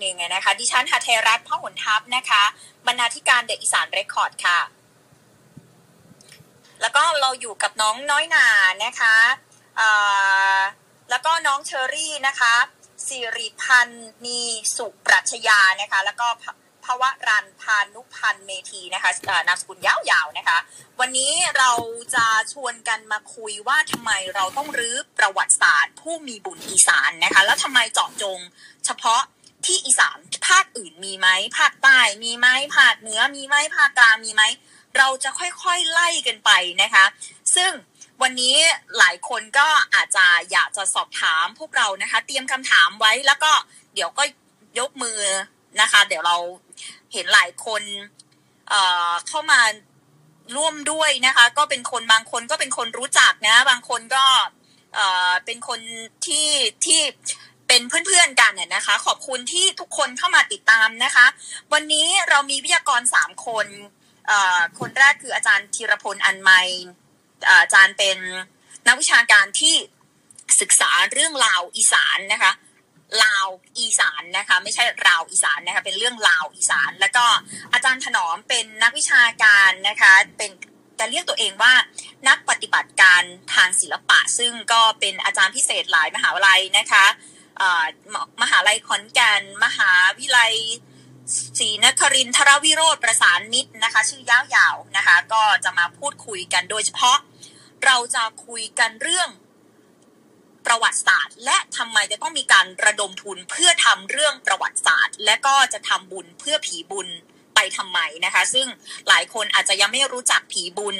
หนึ่งนะคะ ดิฉันหาเทรัตพ่อหุนทัพนะคะ บรรณาธิการเดอะอีสานเรคคอร์ดค่ะ แล้วก็เราอยู่กับน้องน้อยหนานะคะแล้วก็น้องเชอรี่นะคะสิริพันธ์นีสุปรัชยานะคะ แล้วก็ภวรันพานุพันธ์เมธีนะคะนามสกุลยาวๆนะคะ วันนี้เราจะชวนกันมาคุยว่าทำไมเราต้องรื้อประวัติศาสตร์ ผู้มีบุญอีสานนะคะ แล้วทำไมเจาะจงเฉพาะ ที่อีสานภาคอื่นมีไหมภาคใต้มีไหมภาคเหนือมีไหมภาคกลางมีไหมเราจะค่อยๆไล่กันไปนะคะ ซึ่งวันนี้หลายคนก็อาจจะอยากจะสอบถามพวกเรานะคะ เตรียมคำถามไว้แล้วก็เดี๋ยวก็ยกมือนะคะ เดี๋ยวเราเห็นหลายคนเอ่อเข้ามาร่วมด้วยนะคะ ก็เป็นคนบางคนก็เป็นคนรู้จักนะ บางคนก็เอ่อเป็นคนที่ที่ เป็นเพื่อนๆกันนะคะ ขอบคุณที่ทุกคนเข้ามาติดตามนะคะ วันนี้เรามีวิทยากรสามคนคนแรกคืออาจารย์ธีรพลอันไมอาจารย์เป็นนักวิชาการที่ศึกษาเรื่องราวอีสานนะคะลาวอีสานนะคะ ไม่ใช่ราวอีสานนะคะเป็นเรื่องลาวอีสาน แล้วก็อาจารย์ถนอมเป็นนักวิชาการนะคะเป็นจะเรียกตัวเองว่านักปฏิบัติการทางศิลปะ ซึ่งก็เป็นอาจารย์พิเศษหลายมหาวิทยาลัยนะคะ มหาลัยขอนแก่น มหาวิทยาลัยศรีนครินทรวิโรธประสานมิตรนะคะ ชื่อยาวๆนะคะ ก็จะมาพูดคุยกันโดยเฉพาะ เราจะคุยกันเรื่องประวัติศาสตร์ และทำไมจะต้องมีการระดมทุนเพื่อทำเรื่องประวัติศาสตร์ และก็จะทำบุญเพื่อผีบุญ ไปทำไมนะคะ ซึ่งหลายคนอาจจะยังไม่รู้จักผีบุญ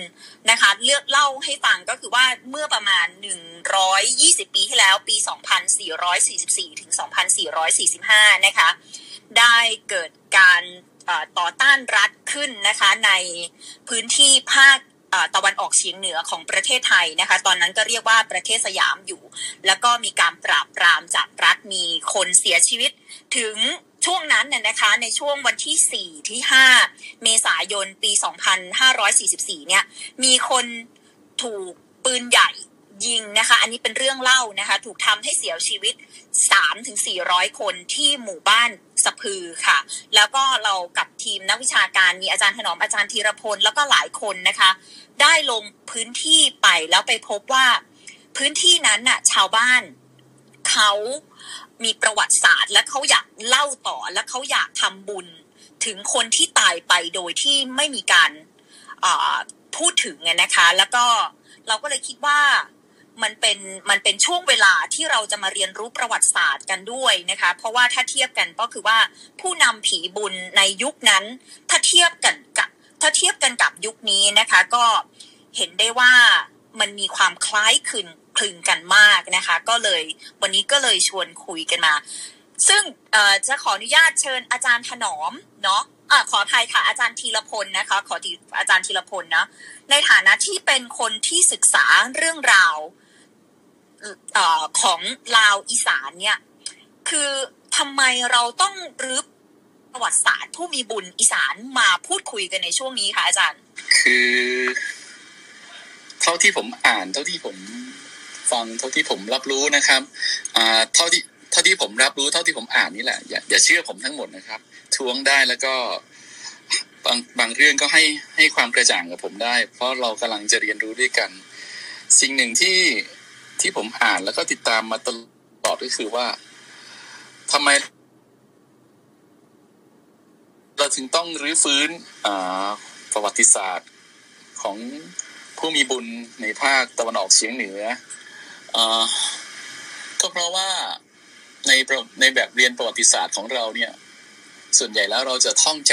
นะคะ เลือกเล่าให้ฟังก็คือว่าเมื่อประมาณ 120 ปีที่แล้วปี 2444 ถึง 2445 นะคะ ได้เกิดการต่อต้านรัฐขึ้นนะคะ ในพื้นที่ภาคตะวันออกเฉียงเหนือของประเทศไทยนะคะ ตอนนั้นก็เรียกว่าประเทศสยามอยู่ แล้วก็มีการปราบปรามจากรัฐมีคนเสียชีวิตถึง ช่วงนั้นเนี่ยนะคะในช่วงวันที่ 4 ที่ 5 เมษายนปี 2544 เนี่ยมีคนถูกปืนใหญ่ยิงนะคะ อันนี้เป็นเรื่องเล่านะคะ ถูกทำให้เสียชีวิต 3-400 คนที่หมู่บ้านสะพือค่ะ แล้วก็เรากับทีมนักวิชาการมีอาจารย์ถนอมอาจารย์ธีรพล แล้วก็หลายคนนะคะ ได้ลงพื้นที่ไปแล้วไปพบว่าพื้นที่นั้นน่ะชาวบ้านเขา มีประวัติศาสตร์ และเขาอยากเล่าต่อและเขาอยากทำบุญถึงคนที่ตายไปโดยที่ไม่มีการพูดถึงนะคะ แล้วก็เราก็เลยคิดว่ามันเป็นมันเป็นช่วงเวลาที่เราจะมาเรียนรู้ประวัติศาสตร์กันด้วยนะคะ เพราะว่าถ้าเทียบกันก็คือว่าผู้นำผีบุญในยุคนั้น ถ้าเทียบกันกับถ้าเทียบกันกับยุคนี้นะคะ ก็เห็นได้ว่ามันมีความคล้ายคลึง คลึงกันมากนะคะ ก็เลยวันนี้ก็เลยชวนคุยกันมา ซึ่งจะขออนุญาตเชิญอาจารย์ถนอมเนาะอะขออภัยค่ะอาจารย์ธีรพลนะคะ ขอทีอาจารย์ธีรพลนะในฐานะที่เป็นคนที่ศึกษาเรื่องราวของลาวอีสานเนี่ย คือทำไมเราต้องรื้อประวัติศาสตร์ผู้มีบุญอีสานมาพูดคุยกันในช่วงนี้คะอาจารย์ คือ เท่าที่ผมอ่านเท่าที่ผม ฟังเท่าที่ผมรับรู้นะครับเท่าที่เท่าที่ผมรับรู้เท่าที่ผมอ่านนี่แหละอย่าอย่าเชื่อผมทั้งหมดนะครับทวงได้แล้วก็บางบางเรื่องก็ให้ให้ความกระจ่างกับผมได้ เพราะเรากำลังจะเรียนรู้ด้วยกัน สิ่งหนึ่งที่ที่ผมอ่านแล้วก็ติดตามมาตลอดก็คือว่าทำไม เราถึงต้องรื้อฟื้นประวัติศาสตร์ของผู้มีบุญในภาคตะวันออกเฉียงเหนือ ก็เพราะว่าในในแบบเรียนประวัติศาสตร์ของเราเนี่ย ส่วนใหญ่แล้วเราจะท่องจ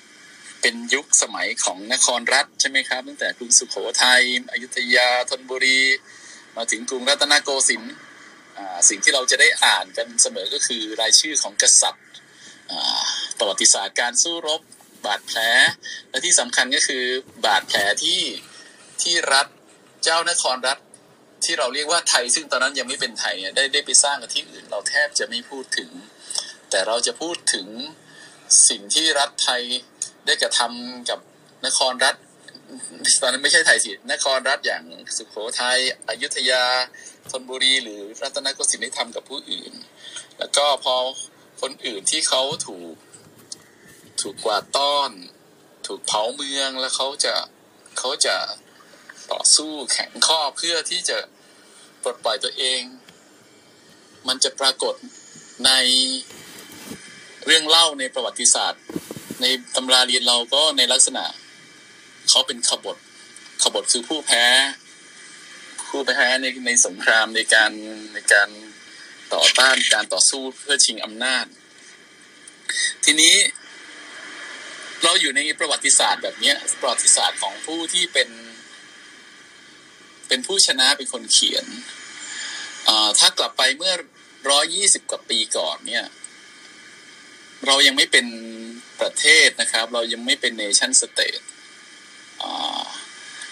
ำเป็นยุคสมัยของนครรัฐใช่ไหมครับ ตั้งแต่กรุงสุขโขทัยอยุธยาธนบุรี มาถึงกรุงรัตนโกสินทร์สิ่งที่เราจะได้อ่านกันเสมอก็คือรายชื่อของกษัตริย์ประวัติศาสตร์การสู้รบบาดแผล และที่สำคัญก็คือบาดแผลที่ที่รัฐเจ้านครรัฐ ที่เราเรียกว่าไทยซึ่งตอนนั้นยังไม่เป็นไทยได้ได้ไปสร้างกันที่อื่น เราแทบจะไม่พูดถึง แต่เราจะพูดถึงสิ่งที่รัฐไทยได้กระทำกับนครรัฐตอนนั้นไม่ใช่ไทยสินครรัฐอย่างสุขโขทัยอยุธยาธนบุรี หรือรัตนโกสินทร์ได้ทำกับผู้อื่น แล้วก็พอคนอื่นที่เขาถูกถูกกวาดต้อน ถูกเผาเมืองแล้วเขาจะเขาจะต่อสู้แข็งข้อเพื่อที่จะ ปลดปล่อยตัวเอง มันจะปรากฏในเรื่องเล่าในประวัติศาสตร์ ในตำราเรียนเราก็ในลักษณะ เขาเป็นขบฏขบฏคือผู้แพ้ ผู้แพ้ในในสงครามในการในการต่อต้านการต่อสู้เพื่อชิงอำนาจ ทีนี้เราอยู่ในประวัติศาสตร์แบบนี้ประวัติศาสตร์ของผู้ที่เป็น เป็นผู้ชนะเป็นคนเขียนถ้ากลับไปเมื่อร้อยยี่สิบกว่าปีก่อนเนี่ย เรายังไม่เป็นประเทศนะครับ เรายังไม่เป็น nation state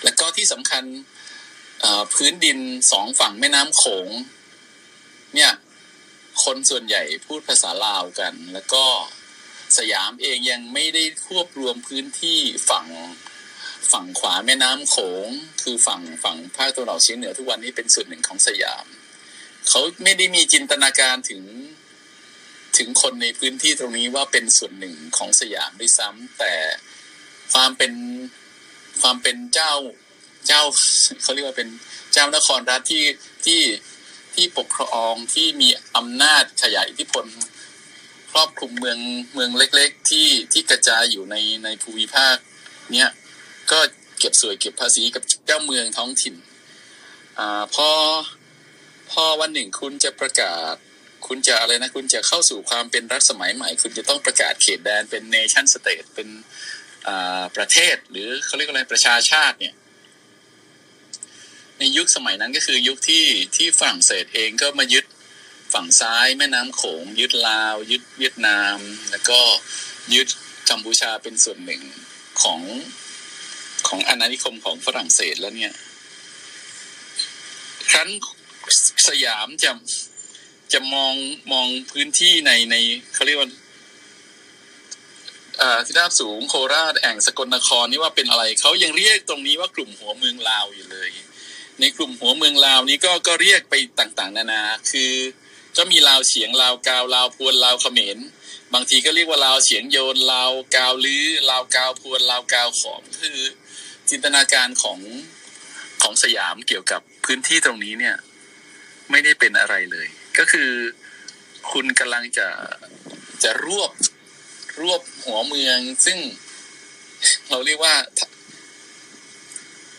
แล้วก็ที่สำคัญพื้นดินสองฝั่งแม่น้ำโขง เนี่ย คนส่วนใหญ่พูดภาษาลาวกัน แล้วก็สยามเองยังไม่ได้ควบรวมพื้นที่ฝั่ง ฝั่งขวาแม่น้ำโขง คือฝั่งฝั่งภาคตะวันออกเฉียงเหนือทุกวันนี้เป็นส่วนหนึ่งของสยาม เขาไม่ได้มีจินตนาการถึงถึงคนในพื้นที่ตรงนี้ว่าเป็นส่วนหนึ่งของสยามด้วยซ้ำแต่ความเป็นความเป็นเจ้าเจ้าเขาเรียกว่าเป็นเจ้านครรัฐที่ที่ที่ปกครองที่มีอำนาจขยายอิทธิพลครอบคลุมเมืองเมืองเล็ก ๆ ที่ที่กระจายอยู่ในในภูมิภาคเนี้ย ก็เก็บส่วยเก็บภาษีกับเจ้าเมืองท้องถิ่นอ่าพอพอวันหนึ่งคุณจะประกาศ คุณจะอะไรนะ คุณจะเข้าสู่ความเป็นรัฐสมัยใหม่ คุณจะต้องประกาศเขตแดนเป็น nation state เป็นประเทศหรือเขาเรียกอะไรประชาชาติเนี่ย ในยุคสมัยนั้นก็คือยุคที่ที่ฝรั่งเศสเองก็มายึดฝั่งซ้ายแม่น้ำโขง ยึดลาว ยึดเวียดนาม แล้วก็ยึดกัมพูชาเป็นส่วนหนึ่งของ ของอาณานิคมของฝรั่งเศสแล้วเนี่ย ครั้นสยามจะจะมองมองพื้นที่ในในเขาเรียกว่าที่ราบสูงโคราชแอ่งสกลนครนี่ว่าเป็นอะไรเขายังเรียกตรงนี้ว่ากลุ่มหัวเมืองลาวอยู่เลย ในกลุ่มหัวเมืองลาวนี้ก็ก็เรียกไปต่างๆ นานา คือ ก็มีลาวเฉียงลาวกาวลาวพวนลาวเขมรบางทีก็เรียกว่าลาวเฉียงโยนลาวกาวลื้อลาวกาวพวนลาวกาวขอมคือ จินตนาการของของสยามเกี่ยวกับพื้นที่ตรงนี้เนี่ย ไม่ได้เป็นอะไรเลย ก็คือคุณกำลังจะจะรวบรวบหัวเมือง ซึ่งเราเรียกว่า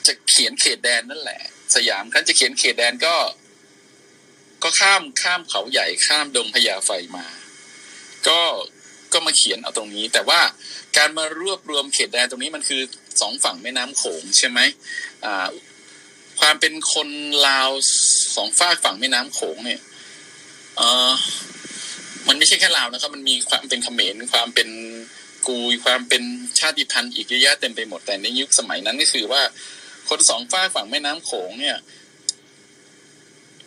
จะเขียนเขตแดนนั่นแหละ สยามครั้นจะเขียนเขตแดนก็ ก็ข้ามข้ามเขาใหญ่ข้ามดงพญาไฟมา ก็ก็มาเขียนเอาตรงนี้ แต่ว่าการมารวบรวมเขตแดนตรงนี้มันคือ สองฝั่งแม่น้ำโขงใช่ไหมความเป็นคนลาวสองฝากฝั่งแม่น้ำโขงเนี่ยเออมันไม่ใช่แค่ลาวนะครับ มันมีความเป็นเขมรความเป็นกูความเป็นชาติพันธุ์อีกเยอะแยะเต็มไปหมดแต่ในยุคสมัยนั้นก็คือว่า คนสองฝ้าฝั่งแม่น้ำโขงเนี่ย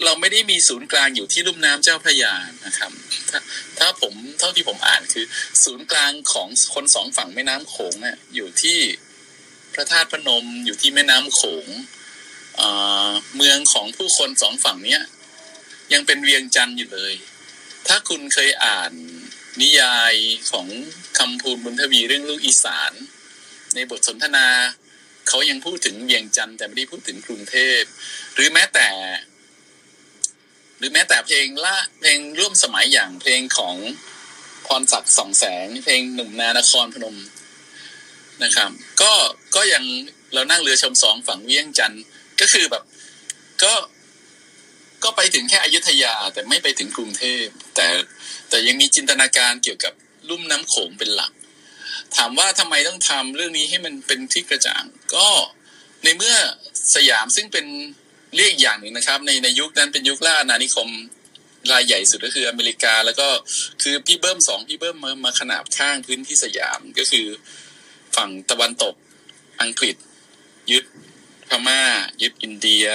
เราไม่ได้มีศูนย์กลางอยู่ที่ลุ่มน้ำเจ้าพระยานะครับ ถ้าถ้าผมเท่าที่ผมอ่านคือ ศูนย์กลางของคนสองฝั่งแม่น้ำโขงเนี่ยอยู่ที่ พระธาตุพนมอยู่ที่แม่น้ำโขงเมืองของผู้คนสองฝั่งเนี้ยยังเป็นเวียงจันทร์อยู่เลย ถ้าคุณเคยอ่านนิยายของคำพูนบุญทวีเรื่องลูกอีสาน ในบทสนทนาเขายังพูดถึงเวียงจันทร์แต่ไม่ได้พูดถึงกรุงเทพ หรือแม้แต่ หรือแม้แต่เพลงละเพลงร่วมสมัยอย่างเพลงของพรศักดิ์สองแสงเพลงหนุ่มนานครพนม นะครับ ก็ก็ยังเรานั่งเรือชมสองฝั่งเวียงจันทร์ก็คือแบบ ก็ก็ไปถึงแค่อยุธยาแต่ไม่ไปถึงกรุงเทพ แต่แต่ยังมีจินตนาการเกี่ยวกับลุ่มน้ำโขงเป็นหลัก ถามว่าทำไมต้องทำเรื่องนี้ให้มันเป็นที่กระจ่าง ก็ในเมื่อสยามซึ่งเป็นเรียกอย่างหนึ่งนะครับ ในในยุคนั้นเป็นยุคล่าอาณานิคมรายใหญ่สุดก็คืออเมริกา แล้วก็คือพี่เบิ้มสองพี่เบิ้มมามาขนาบข้างพื้นที่สยามก็คือ ฝั่งตะวันตกอังกฤษ ยึดพม่า ยึดอินเดีย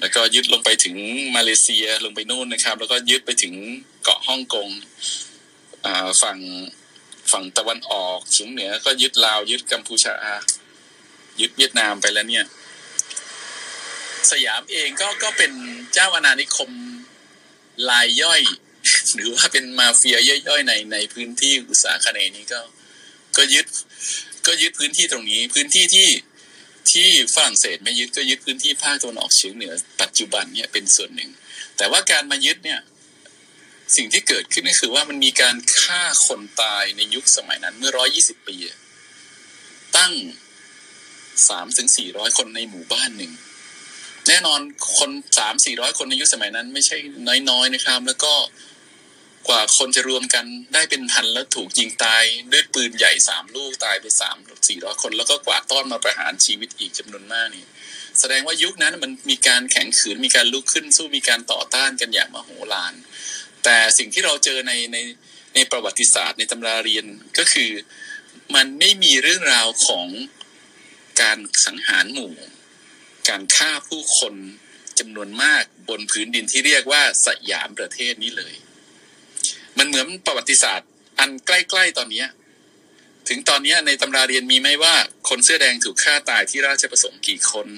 แล้วก็ยึดลงไปถึงมาเลเซียลงไปนู่นนะครับ แล้วก็ยึดไปถึงเกาะฮ่องกงฝั่งฝั่งตะวันออกเฉียงเหนือก็ยึดลาวยึดกัมพูชา ยึดเวียดนามไปแล้วเนี่ย สยามเองก็ก็เป็นเจ้าอาณานิคมลายย่อย หรือว่าเป็นมาเฟียย่อยๆในในพื้นที่อุตสาหคเนนี้ก็ ก็ยึด ก็ยึดพื้นที่ตรงนี้ พื้นที่ที่ที่ฝรั่งเศสไม่ยึดก็ยึดพื้นที่ภาคตะวันออกเฉียงเหนือ ปัจจุบันเนี่ยเป็นส่วนหนึ่ง แต่ว่าการมายึดเนี่ยสิ่งที่เกิดขึ้นก็คือว่ามันมีการฆ่าคนตายในยุคสมัยนั้นเมื่อร้อยี่สิบปี ตั้งสามถึงสี่ร้อยคนในหมู่บ้านหนึ่ง แน่นอนคนสามสี่ร้อยคนในยุคสมัยนั้น ไม่ใช่น้อยๆนะครับ แล้วก็ กว่าคนจะรวมกันได้เป็นพันแล้วถูกยิงตายด้วยปืนใหญ่สามลูกตายไปสามสี่ร้อยคน แล้วก็กว่าต้อนมาประหารชีวิตอีกจำนวนมากนี่แสดงว่ายุคนั้นมันมีการแข่งขืนมีการลุกขึ้นสู้มีการต่อต้านกันอย่างมโหฬารแต่สิ่งที่เราเจอในในในประวัติศาสตร์ในตำราเรียนก็คือมันไม่มีเรื่องราวของการสังหารหมู่ การฆ่าผู้คนจำนวนมากบนพื้นดินที่เรียกว่าสยามประเทศนี้เลย มันเหมือนประวัติศาสตร์ อันใกล้ๆตอนนี้ถึงตอนนี้ในตำราเรียนมีไหมว่าคนเสื้อแดงถูกฆ่าตายที่ราชประสงค์กี่คน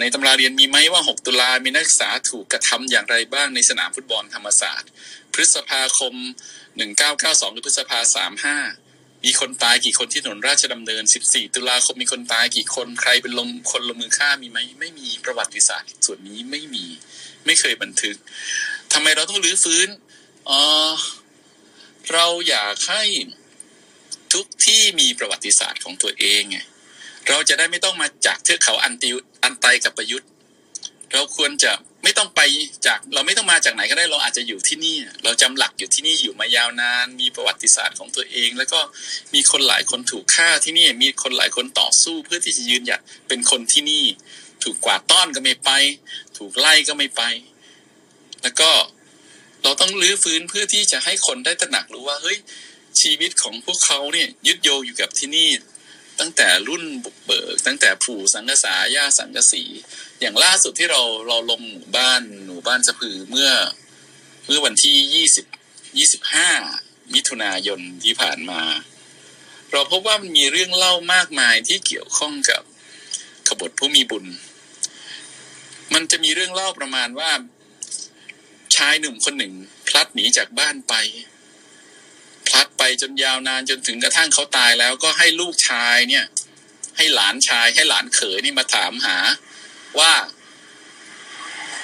ในตำราเรียนมีไหมว่า 6 ตุลา มีนักศึกษาถูกกระทำอย่างไรบ้างในสนามฟุตบอลธรรมศาสตร์ พฤษภาคม 1992 หรือพฤษภา 35 มีคนตายกี่คนที่ถนนราชดำเนิน 14 ตุลาคมมีคนตายกี่คนใครเป็นลมคนลงมือฆ่ามีไหมไม่มีประวัติศาสตร์ส่วนนี้ไม่มีไม่เคยบันทึกทำไมเราต้องรื้อฟื้น เราอยากให้ทุกที่มีประวัติศาสตร์ของตัวเองไงเราจะได้ไม่ต้องมาจากเทือกเขาอันติอันไตกับประยุทธ์ เราควรจะไม่ต้องไปจาก เราไม่ต้องมาจากไหนก็ได้เราอาจจะอยู่ที่นี่ เราจำหลักอยู่ที่นี่อยู่มายาวนาน มีประวัติศาสตร์ของตัวเอง แล้วก็มีคนหลายคนถูกฆ่าที่นี่มีคนหลายคนต่อสู้เพื่อที่จะยืนหยัดเป็นคนที่นี่ ถูกกวาดต้อนก็ไม่ไป ถูกไล่ก็ไม่ไป แล้วก็ เราต้องลื้อฟื้นเพื่อที่จะให้คนได้ตระหนักรู้ว่าเฮ้ยชีวิตของพวกเขาเนี่ยยึดโยงอยู่กับที่นี่ ตั้งแต่รุ่นบุกเบิก ตั้งแต่ผู่สังกษาย่าสังกสี อย่างล่าสุดที่เราเราลงหมู่บ้านหมู่บ้านสะพือเมื่อเมื่อวันที่ยี่สิบยี่สิบห้ามิถุนายนที่ผ่านมา เราพบว่ามันมีเรื่องเล่ามากมายที่เกี่ยวข้องกับขบฏผู้มีบุญ มันจะมีเรื่องเล่าประมาณว่า ชายหนุ่มคนหนึ่ง พลัดหนีจากบ้านไป พลัดไปจนยาวนานจนถึงกระทั่งเขาตายแล้วก็ให้ลูกชายเนี่ย ให้หลานชายให้หลานเขยนี่มาถามหา ว่า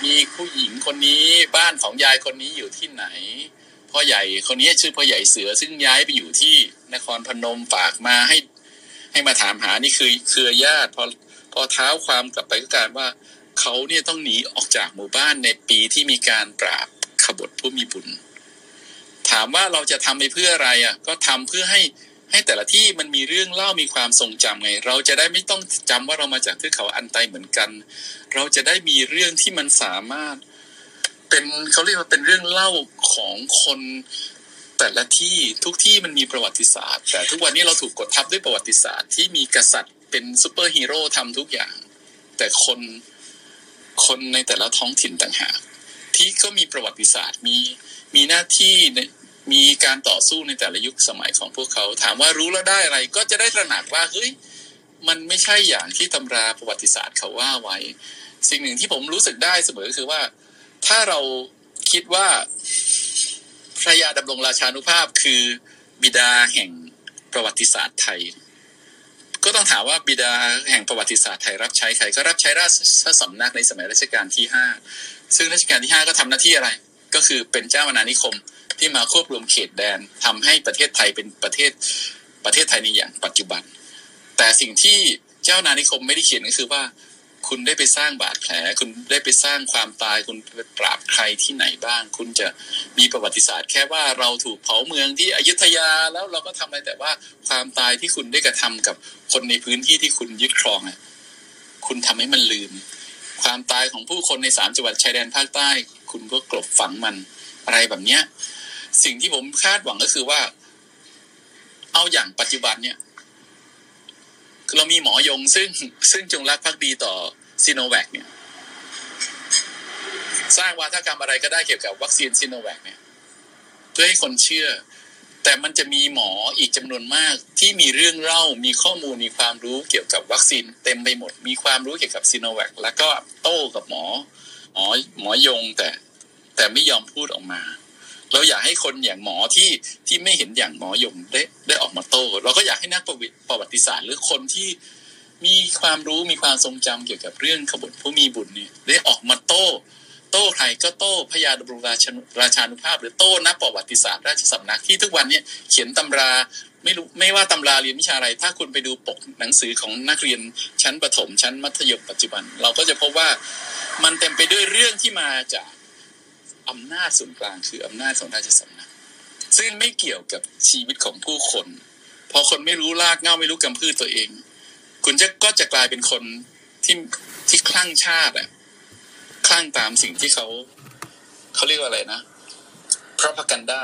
มีผู้หญิงคนนี้บ้านของยายคนนี้อยู่ที่ไหนพ่อใหญ่คนนี้ชื่อพ่อใหญ่เสือซึ่งย้ายไปอยู่ที่นครพนมฝากมาให้ ให้มาถามหานี่คือเครือญาติพอพอเท้าความกลับไปก็การว่า เขาเนี่ยต้องหนีออกจากหมู่บ้านในปีที่มีการปราบขบฏผู้มีบุญ ถามว่าเราจะทำไปเพื่ออะไรอะ ก็ทำเพื่อให้ให้แต่ละที่มันมีเรื่องเล่ามีความทรงจำไง เราจะได้ไม่ต้องจำว่าเรามาจากเทือกเขาอัลไตเหมือนกัน เราจะได้มีเรื่องที่มันสามารถ เป็นเขาเรียกว่าเป็นเรื่องเล่าของคนแต่ละที่ทุกที่มันมีประวัติศาสตร์ แต่ทุกวันนี้เราถูกกดทับด้วยประวัติศาสตร์ที่มีกษัตริย์เป็นซูเปอร์ฮีโร่ทำทุกอย่าง แต่คน คนในแต่ละท้องถิ่นต่างหากที่ก็มีประวัติศาสตร์มีมีหน้าที่มีการต่อสู้ในแต่ละยุคสมัยของพวกเขา ถามว่ารู้แล้วได้อะไร ก็จะได้ตระหนักว่าเฮ้ยมันไม่ใช่อย่างที่ตำราประวัติศาสตร์เขาว่าไว้ สิ่งหนึ่งที่ผมรู้สึกได้เสมอคือว่า ถ้าเราคิดว่าพระยาดำรงราชานุภาพคือบิดาแห่งประวัติศาสตร์ไทย ก็ต้องถามว่าบิดาแห่งประวัติศาสตร์ไทยรับใช้ใครก็รับใช้ราชสำนักในสมัยรัชกาลที่ห้าซึ่งรัชกาลที่ห้าก็ทำหน้าที่อะไร ก็คือเป็นเจ้าอาณานิคมที่มาควบรวมเขตแดนทำให้ประเทศไทยเป็นประเทศประเทศไทยในอย่างปัจจุบัน แต่สิ่งที่เจ้านานิคมไม่ได้เขียนก็คือว่า คุณได้ไปสร้างบาดแผล คุณได้ไปสร้างความตาย คุณไปปราบใครที่ไหนบ้าง คุณจะมีประวัติศาสตร์แค่ว่าเราถูกเผาเมืองที่อยุธยาแล้วเราก็ทำอะไรแต่ว่าความตายที่คุณได้กระทำกับคนในพื้นที่ที่คุณยึดครองอะคุณทำให้มันลืม ความตายของผู้คนในสามจังหวัดชายแดนภาคใต้ คุณก็กลบฝังมันอะไรแบบเนี้ย สิ่งที่ผมคาดหวังก็คือว่า เอาอย่างปัจจุบันเนี่ย เรามีหมอยงซึ่งซึ่งจงรักภักดีต่อซีโนแวคเนี่ย สร้างวาทกรรมอะไรก็ได้เกี่ยวกับวัคซีนซีโนแวคเนี่ย เพื่อให้คนเชื่อ แต่มันจะมีหมออีกจำนวนมากที่มีเรื่องเล่ามีข้อมูลมีความรู้เกี่ยวกับวัคซีนเต็มไปหมด มีความรู้เกี่ยวกับซีโนแวคแล้วก็โต้กับหมอหมอหมอยงแต่แต่ไม่ยอมพูดออกมา เราอยากให้คนอย่างหมอที่ที่ไม่เห็นอย่างหมอยงได้ได้ออกมาโต้เราก็อยากให้นักประวัติศาสตร์ หรือคนที่มีความรู้มีความทรงจำเกี่ยวกับเรื่องขบวนผู้มีบุญเนี่ยได้ออกมาโต้โต้ใครก็โต้พญาดำรงราชราชานุภาพ หรือโต้นักประวัติศาสตร์ราชสำนักที่ทุกวันเนี่ยเขียนตำราไม่รู้ไม่ว่าตำราเรียนวิชาอะไร ถ้าคุณไปดูปกหนังสือของนักเรียนชั้นประถมชั้นมัธยมปัจจุบัน เราก็จะพบว่ามันเต็มไปด้วยเรื่องที่มาจาก อำนาจส่วนกลางคืออำนาจของราชสำนักซึ่งไม่เกี่ยวกับชีวิตของผู้คน พอคนไม่รู้รากเง้าไม่รู้กำพืชตัวเอง คุณจะก็จะกลายเป็นคนที่ที่คลั่งชาติอะคลั่งตามสิ่งที่เขาเขาเรียกว่าอะไรนะพระพกันดา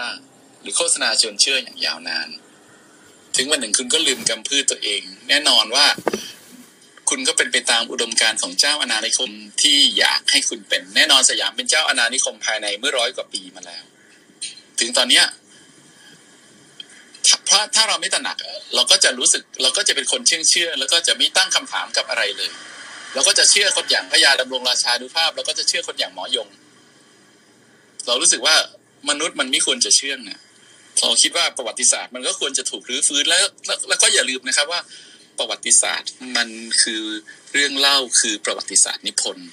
หรือโฆษณาชวนเชื่ออย่างยาวนาน ถึงวันหนึ่งคุณก็ลืมกำพืชตัวเอง แน่นอนว่า คุณก็เป็นไปตามอุดมการของเจ้าอาณานิคมที่อยากให้คุณเป็น แน่นอนสยามเป็นเจ้าอาณานิคมภายในเมื่อร้อยกว่าปีมาแล้ว ถึงตอนเนี้ยเพราะถ้าเราไม่ตระหนัก เราก็จะรู้สึกเราก็จะเป็นคนเชื่อเชื่อ แล้วก็จะไม่ตั้งคำถามกับอะไรเลยเราก็จะเชื่อคนอย่างพระยาดำรงราชาดุภาพ เราก็จะเชื่อคนอย่างหมอยง เรารู้สึกว่ามนุษย์มันไม่ควรจะเชื่องเนี่ยเราคิดว่าประวัติศาสตร์มันก็ควรจะถูกรื้อฟื้นแล้วแล้วก็อย่าลืมนะครับว่า ประวัติศาสตร์ มันคือเรื่องเล่าคือประวัติศาสตร์นิพนธ์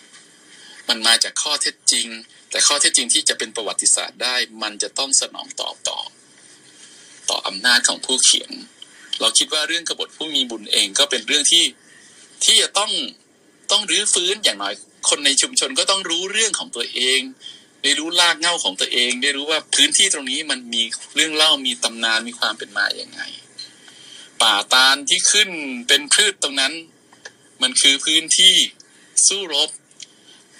มันมาจากข้อเท็จจริง แต่ข้อเท็จจริงที่จะเป็นประวัติศาสตร์ได้ มันจะต้องสนองตอบต่อ ต่ออำนาจของผู้เขียน เราคิดว่าเรื่องกบฏผู้มีบุญเองก็เป็นเรื่องที่ที่จะต้องต้องรื้อฟื้นอย่างน้อยคนในชุมชนก็ต้องรู้เรื่องของตัวเองได้รู้ลากเง่าของตัวเอง ได้รู้ว่าพื้นที่ตรงนี้มันมีเรื่องเล่ามีตำนานมีความเป็นมาอย่างไง ป่าตาลที่ขึ้นเป็นพืชตรงนั้น มันคือพื้นที่สู้รบ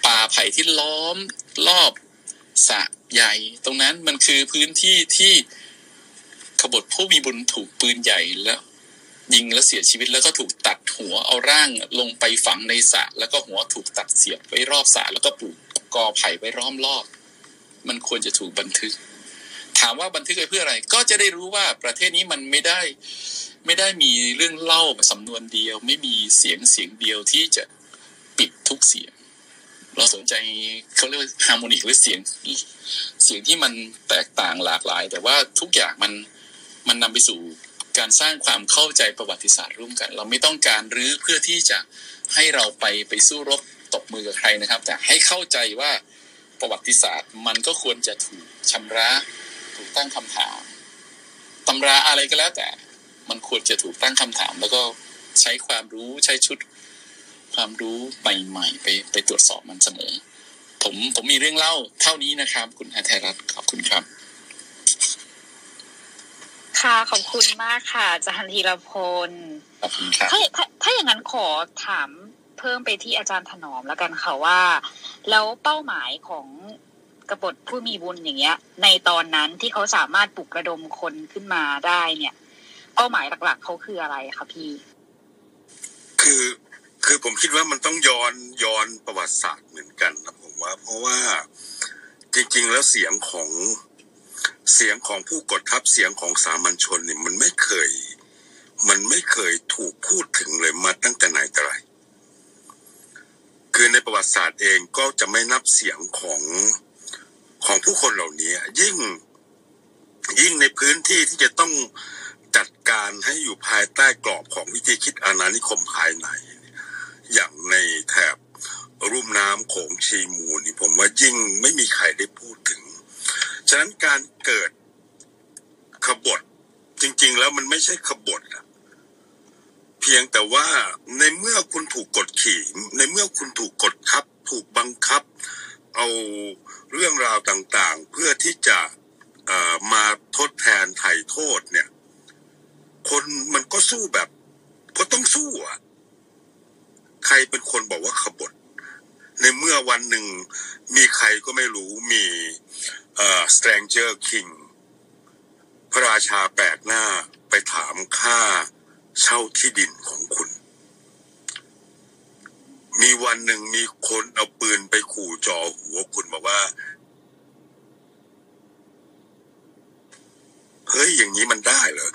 ป่าไผ่ที่ล้อมรอบสะใหญ่ ตรงนั้นมันคือพื้นที่ที่ขบฏผู้มีบุญถูกปืนใหญ่แล้ว ยิงแล้วเสียชีวิตแล้วก็ถูกตัดหัวเอาร่างลงไปฝังในสระแล้วก็หัวถูกตัดเสียบไว้รอบสระแล้วก็ปลูกกอไผ่ไว้ล้อมรอบ มันควรจะถูกบันทึก ถามว่าบันทึกไปเพื่ออะไร ก็จะได้รู้ว่าประเทศนี้มันไม่ได้ ไม่ได้มีเรื่องเล่าสำนวนเดียว ไม่มีเสียงเสียงเดียวที่จะปิดทุกเสียง เราสนใจเขาเรียกว่าฮาร์โมนิกหรือเสียงเสียงที่มันแตกต่างหลากหลาย แต่ว่าทุกอย่างมันมันนำไปสู่การสร้างความเข้าใจประวัติศาสตร์ร่วมกัน เราไม่ต้องการรื้อเพื่อที่จะให้เราไปไปสู้รบตบมือกับใครนะครับ แต่ให้เข้าใจว่าประวัติศาสตร์มันก็ควรจะถูกชำระถูกตั้งคำถามตำราอะไรก็แล้วแต่ มันควรจะถูกตั้งคำถาม แล้วก็ใช้ความรู้ใช้ชุดความรู้ใหม่ๆไปไปตรวจสอบมันเสมอ ผมผมมีเรื่องเล่าเท่านี้นะครับ คุณอาไทยรัฐขอบคุณครับ ค่ะขอบคุณมากค่ะอาจารย์ธีรพลขอบคุณครับถ้าถ้าถ้าอย่างนั้นขอถามเพิ่มไปที่อาจารย์ถนอมแล้วกันค่ะว่า แล้วเป้าหมายของกบฏผู้มีบุญอย่างเงี้ย ในตอนนั้นที่เขาสามารถปลุกระดมคนขึ้นมาได้เนี่ย เป้าหมายหลักๆเขาคืออะไรคะพี่ คือคือผมคิดว่ามันต้องย้อนย้อนประวัติศาสตร์เหมือนกันนะผมว่า เพราะว่าจริง ๆ แล้วเสียงของเสียงของผู้กดทับเสียงของสามัญชนเนี่ยมันไม่เคย มันไม่เคยถูกพูดถึงเลยมาตั้งแต่ไหนแต่ไรคือในประวัติศาสตร์เองก็จะไม่นับเสียงของของผู้คนเหล่านี้ยิ่งยิ่งในพื้นที่ที่จะต้อง จัดการให้อยู่ภายใต้กรอบของวิธีคิดอาณานิคมภายใน อย่างในแถบรุ่มน้ำโขงชีมูลนี่ผมว่ายิ่งไม่มีใครได้พูดถึง ฉะนั้นการเกิดขบฏจริง ๆ แล้วมันไม่ใช่ขบฏอะเพียงแต่ว่าในเมื่อคุณถูกกดขี่ ในเมื่อคุณถูกกดคับ ถูกบังคับ เอาเรื่องราวต่างๆ เพื่อที่จะมาทดแทนไถ่โทษเนี่ย คนมันก็สู้แบบ ก็ต้องสู้อะ ใครเป็นคนบอกว่าขบฏในเมื่อวันหนึ่งมีใครก็ไม่รู้มีเอ่อ stranger king พระราชาแปลกหน้าไปถามค่าเช่าที่ดินของคุณ มีวันหนึ่งมีคนเอาปืนไปขู่จอหัวคุณบอกว่า เฮ้ยอย่างนี้มันได้เหรอ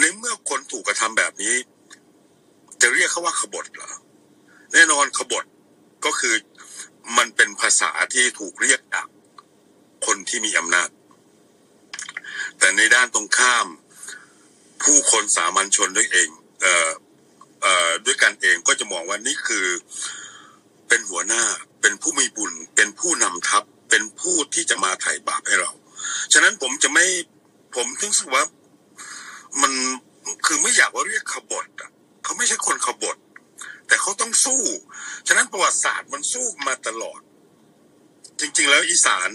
ในเมื่อคนถูกกระทำแบบนี้ จะเรียกเขาว่าขบฏเหรอแน่นอนขบฏก็คือมันเป็นภาษาที่ถูกเรียกจากคนที่มีอำนาจ แต่ในด้านตรงข้าม ผู้คนสามัญชนด้วยเองเอ่อเอ่อด้วยกันเองก็จะมองว่านี่คือเป็นหัวหน้าเป็นผู้มีบุญ เป็นผู้นำทัพ เป็นผู้ที่จะมาไถ่บาปให้เรา ฉะนั้นผมจะไม่ผมถึงสึกว่า มันคือไม่อยากว่าเรียกขบฏอะเขาไม่ใช่คนขบฏแต่เขาต้องสู้ ฉะนั้นประวัติศาสตร์มันสู้มาตลอด จริง ๆ แล้วอีสาน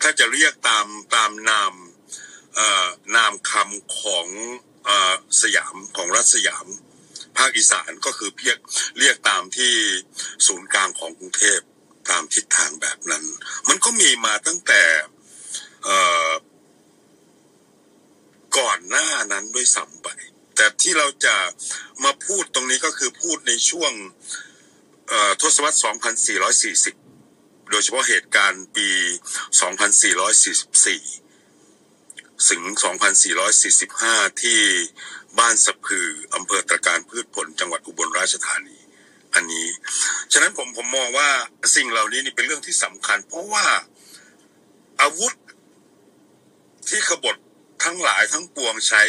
ถ้าจะเรียกตามตามนามนามคำของอสยามของรัฐสยาม ภาคอีสานก็คือเรียกเรียกตามที่ศูนย์กลางของกรุงเทพตามทิศทางแบบนั้น มันก็มีมาตั้งแต่ ก่อนหน้านั้นด้วยซ้ำไป แต่ที่เราจะมาพูดตรงนี้ก็คือพูดในช่วงทศวรรษ 2440 โดยเฉพาะเหตุการณ์ปี 2444 ถึง 2445 ที่บ้านสะพืออำเภอตะการพืชผลจังหวัดอุบลราชธานี อันนี้ ฉะนั้นผมผมมองว่าสิ่งเหล่านี้นี่เป็นเรื่องที่สำคัญ เพราะว่าอาวุธที่ขบฏ ทั้งหลายทั้งปวงใช้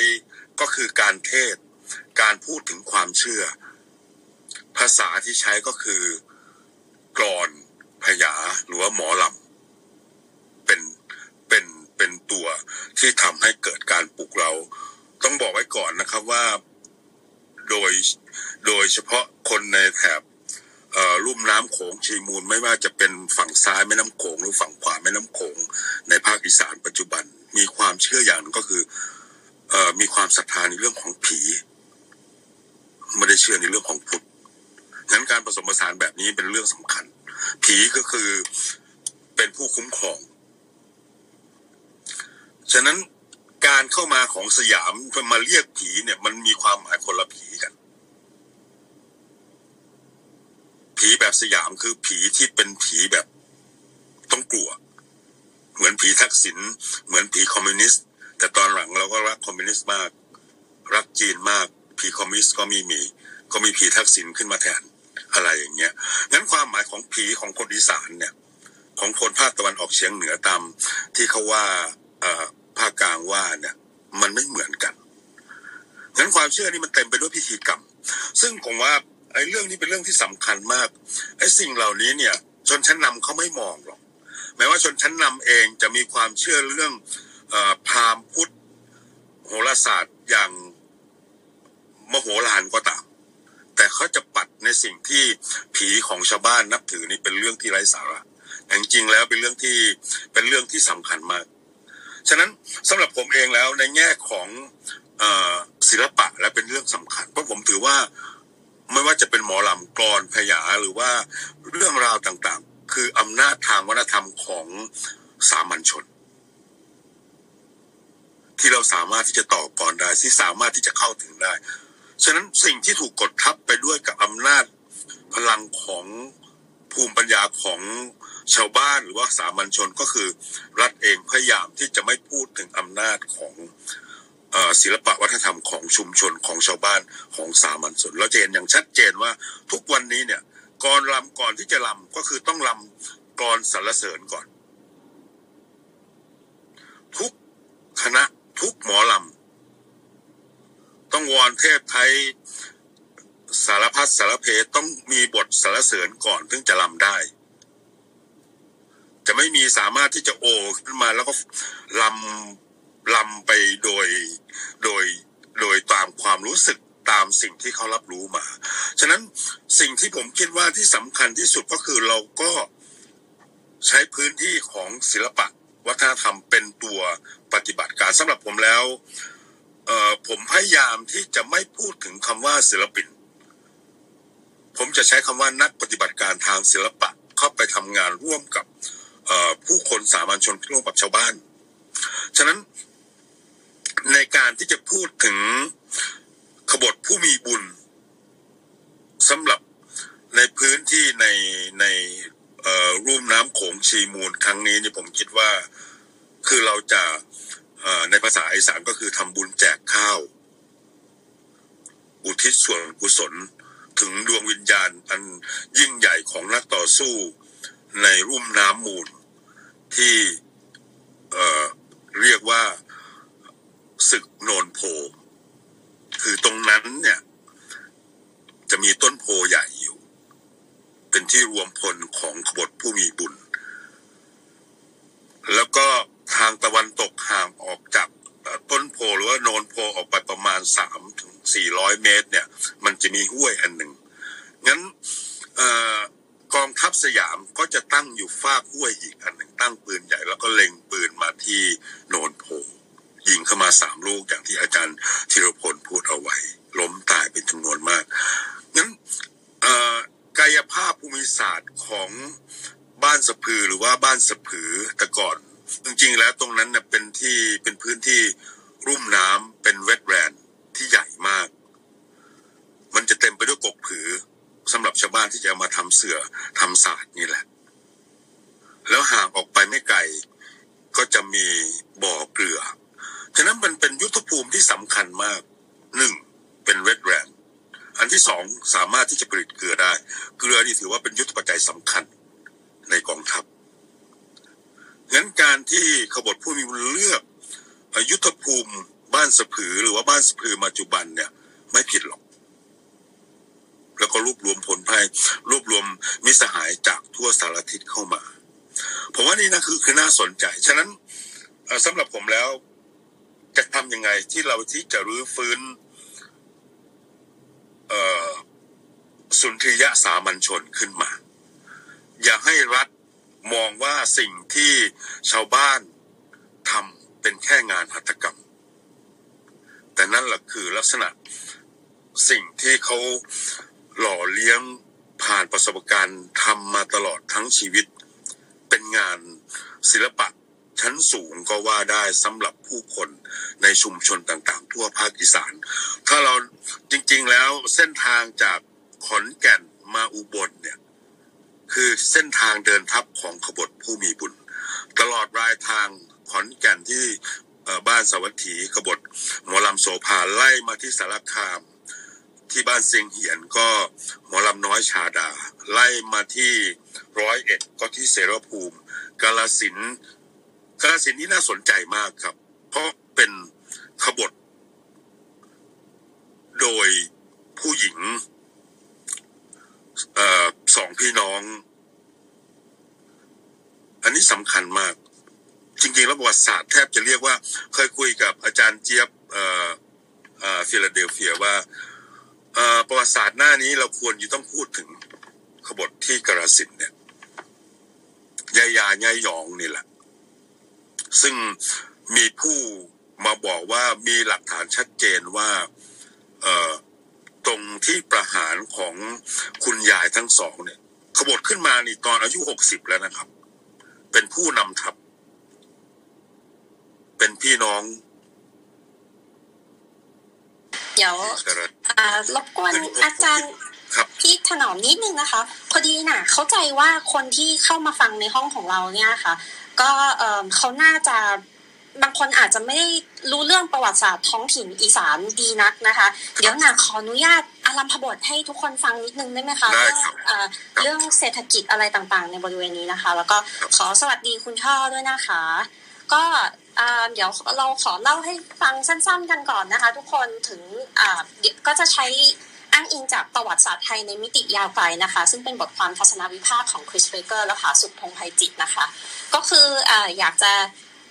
ก็คือการเทศ การพูดถึงความเชื่อ ภาษาที่ใช้ก็คือกรอนพยาหรือว่าหมอลำเป็นเป็นเป็นตัวที่ทำให้เกิดการปลุกเรา ต้องบอกไว้ก่อนนะครับว่าโดยโดยเฉพาะคนในแถบเอ่อลุ่มน้ำโขงชีมูลไม่ว่าจะเป็นฝั่งซ้ายแม่น้ำโขงหรือฝั่งขวาแม่น้ำโขงในภาคอีสานปัจจุบัน มีความเชื่ออย่างหนึงก็คือเอ่อมีความศรัทธาในเรื่องของผีไม่ได้เชื่อในเรื่องของพุทธงั้นการผสมผสานแบบนี้เป็นเรื่องสำคัญ ผีก็คือเป็นผู้คุ้มครอง ฉะนั้นการเข้ามาของสยามมาเรียกผีเนี่ย มันมีความหมายคนละผีกัน ผีแบบสยามคือผีที่เป็นผีแบบต้องกลัว เหมือนผีทักษิณเหมือนผีคอมมิวนิสต์แต่ตอนหลังเราก็รักคอมมิวนิสต์มาก รักจีนมาก ผีคอมมิวนิสต์ก็มีมี ก็มีผีทักษิณขึ้นมาแทนอะไรอย่างเงี้ยงั้นความหมายของผีของคนอีสานเนี่ย ของคนภาคตะวันออกเฉียงเหนือตามที่เขาว่าภาคกลางว่าเนี่ย มันไม่เหมือนกันงั้นความเชื่อนี่มันเต็มไปด้วยพิธีกรรม ซึ่งผมว่าไอ้เรื่องนี้เป็นเรื่องที่สำคัญมากไอ้สิ่งเหล่านี้เนี่ยชนชั้นนำเขาไม่มองหรอก แม้ว่าชนชั้นนำเองจะมีความเชื่อเรื่องอพราหมณ์พุทธโหราศาสตร์อย่างมโหฬารก็ตาม แต่เขาจะปัดในสิ่งที่ผีของชาวบ้านนับถือนี่เป็นเรื่องที่ไร้สาระแต่จริงๆแล้วเป็นเรื่องที่เป็นเรื่องที่สำคัญมาก ฉะนั้นสำหรับผมเองแล้วในแง่ของอศิลปะและเป็นเรื่องสำคัญ เพราะผมถือว่าไม่ว่าจะเป็นหมอลำกรอนพยาหรือว่าเรื่องราวต่างๆ คืออำนาจทางวัฒนธรรมของสามัญชน ที่เราสามารถที่จะต่อกรได้ที่สามารถที่จะเข้าถึงได้ ฉะนั้นสิ่งที่ถูกกดทับไปด้วยกับอำนาจพลังของภูมิปัญญาของชาวบ้านหรือว่าสามัญชนก็คือ รัฐเองพยายามที่จะไม่พูดถึงอำนาจของศิลปะวัฒนธรรมของชุมชนของชาวบ้านของสามัญชนเราจะเห็นอย่างชัดเจนว่าทุกวันนี้เนี่ย ก่อนลำก่อนที่จะลำก็คือต้องลำกรสรรเสริญก่อน ทุกคณะทุกหมอลำต้องวอนเทพไทยสารพัดสารเพต้องมีบทสรรเสริญก่อนถึงจะลำได้ จะไม่มีสามารถที่จะโอขึ้นมาแล้วก็ลำลำไปโดยโดยโดยตามความรู้สึก ตามสิ่งที่เขารับรู้มา ฉะนั้นสิ่งที่ผมคิดว่าที่สำคัญที่สุดก็คือเราก็ใช้พื้นที่ของศิลปะวัฒนธรรมเป็นตัวปฏิบัติการสำหรับผมแล้วเออผมพยายามที่จะไม่พูดถึงคำว่าศิลปิน ผมจะใช้คำว่านักปฏิบัติการทางศิลปะเข้าไปทำงานร่วมกับผู้คนสามัญชนร่วมกับชาวบ้าน ฉะนั้นในการที่จะพูดถึง ขบฏผู้มีบุญสำหรับในพื้นที่ในในรุ่มน้ำโขงชีมูลครั้งนี้นี่ผมคิดว่าคือเราจะในภาษาอีสานก็คือทำบุญแจกข้าว อุทิศส่วนกุศลถึงดวงวิญญาณอันยิ่งใหญ่ของนักต่อสู้ในรุ่มน้ำมูล ที่เเรียกว่าศึกโนนโพ คือตรงนั้นเนี่ย จะมีต้นโพใหญ่อยู่ เป็นที่รวมพลของขบฏผู้มีบุญ แล้วก็ทางตะวันตกห่างออกจากต้นโพหรือว่าโนนโพออกไปประมาณสามถึงสี่ร้อยเมตร เนี่ย มันจะมีห้วยอันหนึ่งงั้นออกองทัพสยามก็จะตั้งอยู่ฟากห้วยอีกอันหนึ่งตั้งปืนใหญ่แล้วก็เล็งปืนมาที่โนนโพ ยิงเข้ามาสามลูกอย่างที่อาจารย์ธีรพลพูดเอาไว้ ล้มตายเป็นจำนวนมากงั้นกายภาพภูมิศาสตร์ของบ้านสะพือหรือว่าบ้านสะผือแต่ก่อน จริงๆแล้วตรงนั้นเน่ยเป็นที่เป็นพื้นที่รุ่มน้ำเป็นเวทแรนด์ที่ใหญ่มาก มันจะเต็มไปด้วยกกผือสำหรับชาวบ้านที่จะมาทำเสือทำศาสตร์นี่แหละ แล้วห่างออกไปไม่ไกลก็จะมีบ่อเกลือ ฉะนั้นมันเป็นยุทธภูมิที่สำคัญมากหนึ่งเป็นเวทแรนอันที่สองสามารถที่จะผลิตเกลือได้ เกลือนี่ถือว่าเป็นยุทธปัจจัยสำคัญในกองทัพงั้นการที่ขบฏผู้มีบุญเลือกยุทธภูมิบ้านสะผือหรือว่าบ้านสะพือปัจจุบันเนี่ยไม่ผิดหรอก แล้วก็รวบรวมผลภายรวบรวมมิสหายจากทั่วสารทิศเข้ามา ผมว่านี่นะคือคือน่าสนใจ ฉะนั้นเอ่อสำหรับผมแล้ว จะทำยังไงที่เราที่จะรื้อฟื้นสุนทรียสามัญชนขึ้นมา อย่าให้รัฐมองว่าสิ่งที่ชาวบ้านทำเป็นแค่งานหัตถกรรม แต่นั่นแหละคือลักษณะสิ่งที่เขาหล่อเลี้ยงผ่านประสบการณ์ทำมาตลอดทั้งชีวิต เป็นงานศิลปะ ชั้นสูงก็ว่าได้สำหรับผู้คนในชุมชนต่างๆ ทั่วภาคอีสาน ถ้าเราจริงๆแล้วเส้นทางจากขอนแก่นมาอุบลเนี่ย คือเส้นทางเดินทัพของขบฏผู้มีบุญ ตลอดรายทางขอนแก่นที่บ้านสวัสถีขบฏหมอลำโสภาไล่มาที่สารคาม ที่บ้านเซียงเหียนก็หมอลำน้อยชาดา ไล่มาที่ร้อยเอ็ดก็ที่เสรภูมิ กาลสิน กาลสินธุ์นี่น่าสนใจมากครับ เพราะเป็นขบฏโดยผู้หญิงออสองพี่น้อง อันนี้สำคัญมาก จริงๆ แล้วประวัติศาสตร์แทบจะเรียกว่า เคยคุยกับอาจารย์เจี๊ยบเอ่อเอ่อฟิลาเดลเฟียว่าประวัติศาสตร์หน้านี้เราควรจะต้องพูดถึงขบฏที่กระสินธุ์เนี่ยยายายายหยองนี่แหละ ซึ่งมีผู้มาบอกว่ามีหลักฐานชัดเจนว่าเอ่อตรงที่ประหารของคุณยายทั้งสองเนี่ยขบฏขึ้นมานี่ตอนอายุหกสิบแล้วนะครับ เป็นผู้นำทัพ เป็นพี่น้องเดี๋ยวกระอ่ารบกวนอาจารย์ครับพี่ถนอมนิดนึงนะคะ พอดีน่ะ เข้าใจว่าคนที่เข้ามาฟังในห้องของเราเนี่ยค่ะ ก็เอ่อเขาน่าจะบางคนอาจจะไม่ได้รู้เรื่องประวัติศาสตร์ท้องถิ่นอีสานดีนักนะคะ เดี๋ยวหนาขออนุญาตอารัมพบทให้ทุกคนฟังนิดนึงได้ไหมคะได้เรื่องครับเอ่อเรื่องเศรษฐกิจอะไรต่างๆ ในบริเวณนี้นะคะ แล้วก็ขอสวัสดีคุณช่อด้วยนะคะ ก็อ่าเดี๋ยวเราขอเล่าให้ฟังสั้น ๆ กันก่อนนะคะ ทุกคนถึงอ่าเดี๋ยวก็จะใช้ อ้างอิงจากประวัติศาสตร์ไทยในมิติยาวไกลนะคะ ซึ่งเป็นบทความทัศนวิพากษ์ของคริสเบเกอร์และผาสุก พงษ์ไพจิตรนะคะ ก็คืออยากจะ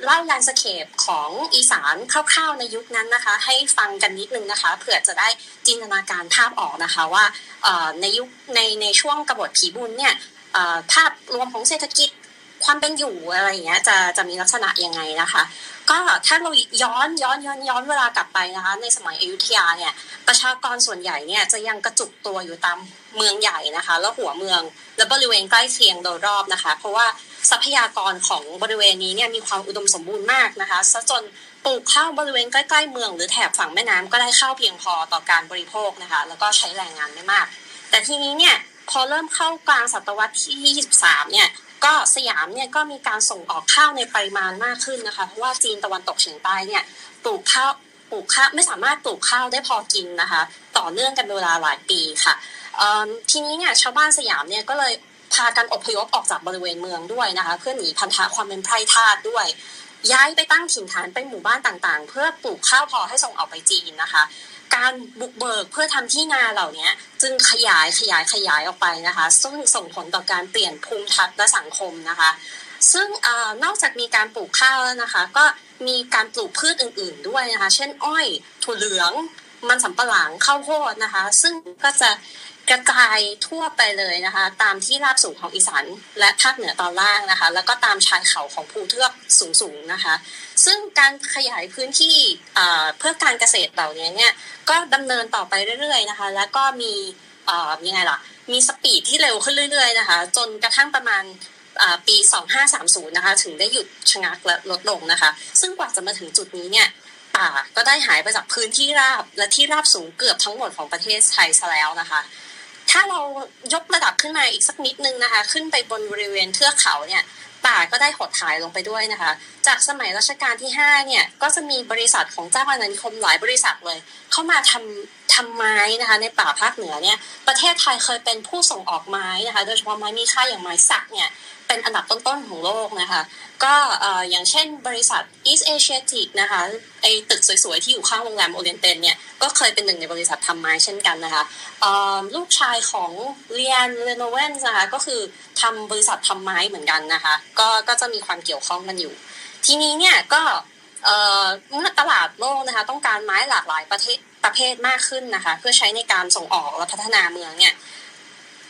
เล่า landscape ของอีสานคร่าวๆในยุคนั้นนะคะ ให้ฟังกันนิดนึงนะคะเผื่อจะได้จินตนาการภาพออกนะคะว่าในยุคในในช่วงกบฏผีบุญเนี่ยภาพรวมของเศรษฐกิจ ความเป็นอยู่อะไรอย่างเงี้ยจะจะมีลักษณะยังไงนะคะ ก็ถ้าเราย้อนย้อนย้อนย้อนเวลากลับไปนะคะ ในสมัยอยุธยาเนี่ยประชากรส่วนใหญ่เนี่ยจะยังกระจุกตัวอยู่ตามเมืองใหญ่นะคะ แล้วหัวเมืองและบริเวณใกล้เคียงโดยรอบนะคะ เพราะว่าทรัพยากรของบริเวณนี้เนี่ยมีความอุดมสมบูรณ์มากนะคะซะจนปลูกข้าวบริเวณใกล้ๆเมือง หรือแถบฝั่งแม่น้ำก็ได้ข้าวเพียงพอต่อการบริโภคนะคะ แล้วก็ใช้แรงงานไม่มาก แต่ทีนี้เนี่ยพอเริ่มเข้ากลางศตวรรษที่ 23 เนี่ย ก็สยามเนี่ยก็มีการส่งออกข้าวในปริมาณมากขึ้นนะคะเพราะว่าจีนตะวันตกเฉียงใต้เนี่ยปลูกข้าวปลูกข้าวไม่สามารถปลูกข้าวได้พอกินนะคะ ต่อเนื่องกันเวลาหลายปีค่ะทีนี้เนี่ยชาวบ้านสยามเนี่ยก็เลยพากันอพยพออกจากบริเวณเมืองด้วยนะคะ เพื่อหนีพันธะความเป็นไพร่ทาสด้วย ย้ายไปตั้งถิ่นฐานเป็นหมู่บ้านต่างๆ เพื่อปลูกข้าวพอให้ส่งออกไปจีนนะคะ การบุกเบิกเพื่อทำที่นาเหล่านี้จึงขยายขยายขยายออกไปนะคะ ซึ่งส่งผลต่อการเปลี่ยนภูมิทัศน์และสังคมนะคะ ซึ่งอนอกจากมีการปลูกข้าวแล้วนะคะ ก็มีการปลูกพืชอื่น ๆ ด้วยนะคะ เช่น อ้อยถั่วเหลือง มันสำปะหลังข้าวโพดนะคะ ซึ่งก็จะ กระจายทั่วไปเลยนะคะ ตามที่ราบสูงของอีสานและภาคเหนือตอนล่างนะคะ แล้วก็ตามชายเขาของภูเทือกสูงๆนะคะ ซึ่งการขยายพื้นที่เพื่อการเกษตรเหล่านี้เนี่ยก็ดำเนินต่อไปเรื่อยๆนะคะ แล้วก็มียังไงล่ะมีสปีดที่เร็วขึ้นเรื่อยๆนะคะ จนกระทั่งประมาณปี 2530 นะคะ ถึงได้หยุดชะงักและลดลงนะคะ ซึ่งกว่าจะมาถึงจุดนี้เนี่ยป่าก็ได้หายไปจากพื้นที่ราบและที่ราบสูงเกือบทั้งหมดของประเทศไทยซะแล้วนะคะ ถ้าเรายกระดับขึ้นมาอีกสักนิดนึงนะคะ ขึ้นไปบนบริเวณเทือกเขาเนี่ยป่าก็ได้หดหายลงไปด้วยนะคะ จากสมัยรัชกาลที่5เนี่ยก็จะมีบริษัทของเจ้าอาณานิคมหลายบริษัทเลย เข้ามาทำ ทำไม้นะคะ ในป่าภาคเหนือเนี่ยประเทศไทยเคยเป็นผู้ส่งออกไม้นะคะ โดยเฉพาะไม้มีค่าอย่างไม้สักเนี่ยเป็นอันดับต้นๆของโลกนะคะ ก็อย่างเช่นบริษัท East Asiatic นะคะไอตึกสวยๆ ที่อยู่ข้างโรงแรมโอเรียนเตนเนี่ยก็เคยเป็นหนึ่งในบริษัททำไม้เช่นกันนะคะลูกชายของเรียนเรโนเวนนะคะก็คือทำบริษัททำไม้เหมือนกันนะคะก็ก็จะมีความเกี่ยวข้องกันอยู่ ทีนี้เนี่ยก็เมื่อตลาดโลกนะคะต้องการไม้หลากหลายประเทศ ประเภทมากขึ้นนะคะ เพื่อใช้ในการส่งออกและพัฒนาเมืองเนี่ย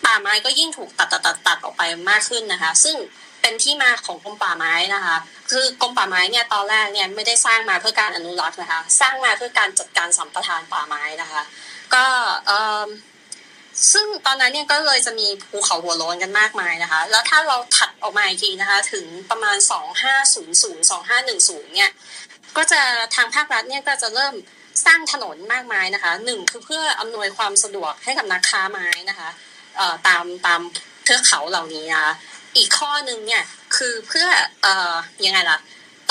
ป่าไม้ก็ยิ่งถูกตัดตัดตัดตัดออกไปมากขึ้นนะคะ ซึ่งเป็นที่มาของกรมป่าไม้นะคะ คือกรมป่าไม้เนี่ยตอนแรกเนี่ยไม่ได้สร้างมาเพื่อการอนุรักษ์นะคะ สร้างมาเพื่อการจัดการสัมปทานป่าไม้นะคะ ก็ซึ่งตอนนั้นเนี่ยก็เลยจะมีภูเขาหัวโล้นกันมากมายนะคะ แล้วถ้าเราถัดออกมาอีกทีนะคะ ถึงประมาณ 2500 2510 เนี่ย ก็จะทางภาครัฐเนี่ยก็จะเริ่ม สร้างถนนมากมายนะคะหนึ่งคือเพื่ออำนวยความสะดวกให้กับนักค้าไม้นะคะตามตามเทือกเขาเหล่านี้นะอีกข้อหนึ่งเนี่ยคือเพื่อเอ่อยังไงล่ะ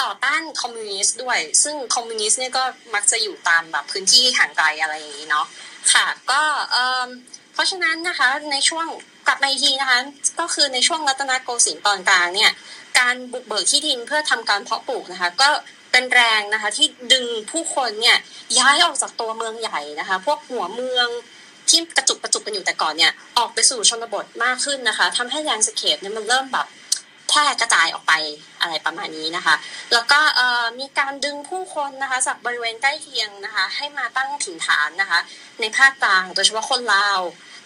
ต่อต้านคอมมิวนิสต์ด้วย ซึ่งคอมมิวนิสต์เนี่ยก็มักจะอยู่ตามแบบพื้นที่ห่างไกลอะไรอย่างนี้เนาะค่ะก็เอ่อเพราะฉะนั้นนะคะในช่วงกลับมาอีกทีนะคะก็คือในช่วงรัตนโกสินทร์ตอนกลางเนี่ยการบุกเบิกที่ดินเพื่อทำการเพาะปลูกนะคะก็ เป็นแรงนะคะที่ดึงผู้คนเนี่ยย้ายออกจากตัวเมืองใหญ่นะคะ พวกหัวเมืองที่กระจุกกระจุกกันอยู่แต่ก่อนเนี่ยออกไปสู่ชนบทมากขึ้นนะคะทำให้แลนสเคปเนี่ยมันเริ่มแบบแพร่กระจายออกไปอะไรประมาณนี้นะคะ แล้วก็มีการดึงผู้คนนะคะจากบริเวณใกล้เคียงนะคะ ให้มาตั้งถิ่นฐานนะคะ ในภาคกลางโดยเฉพาะคนลาว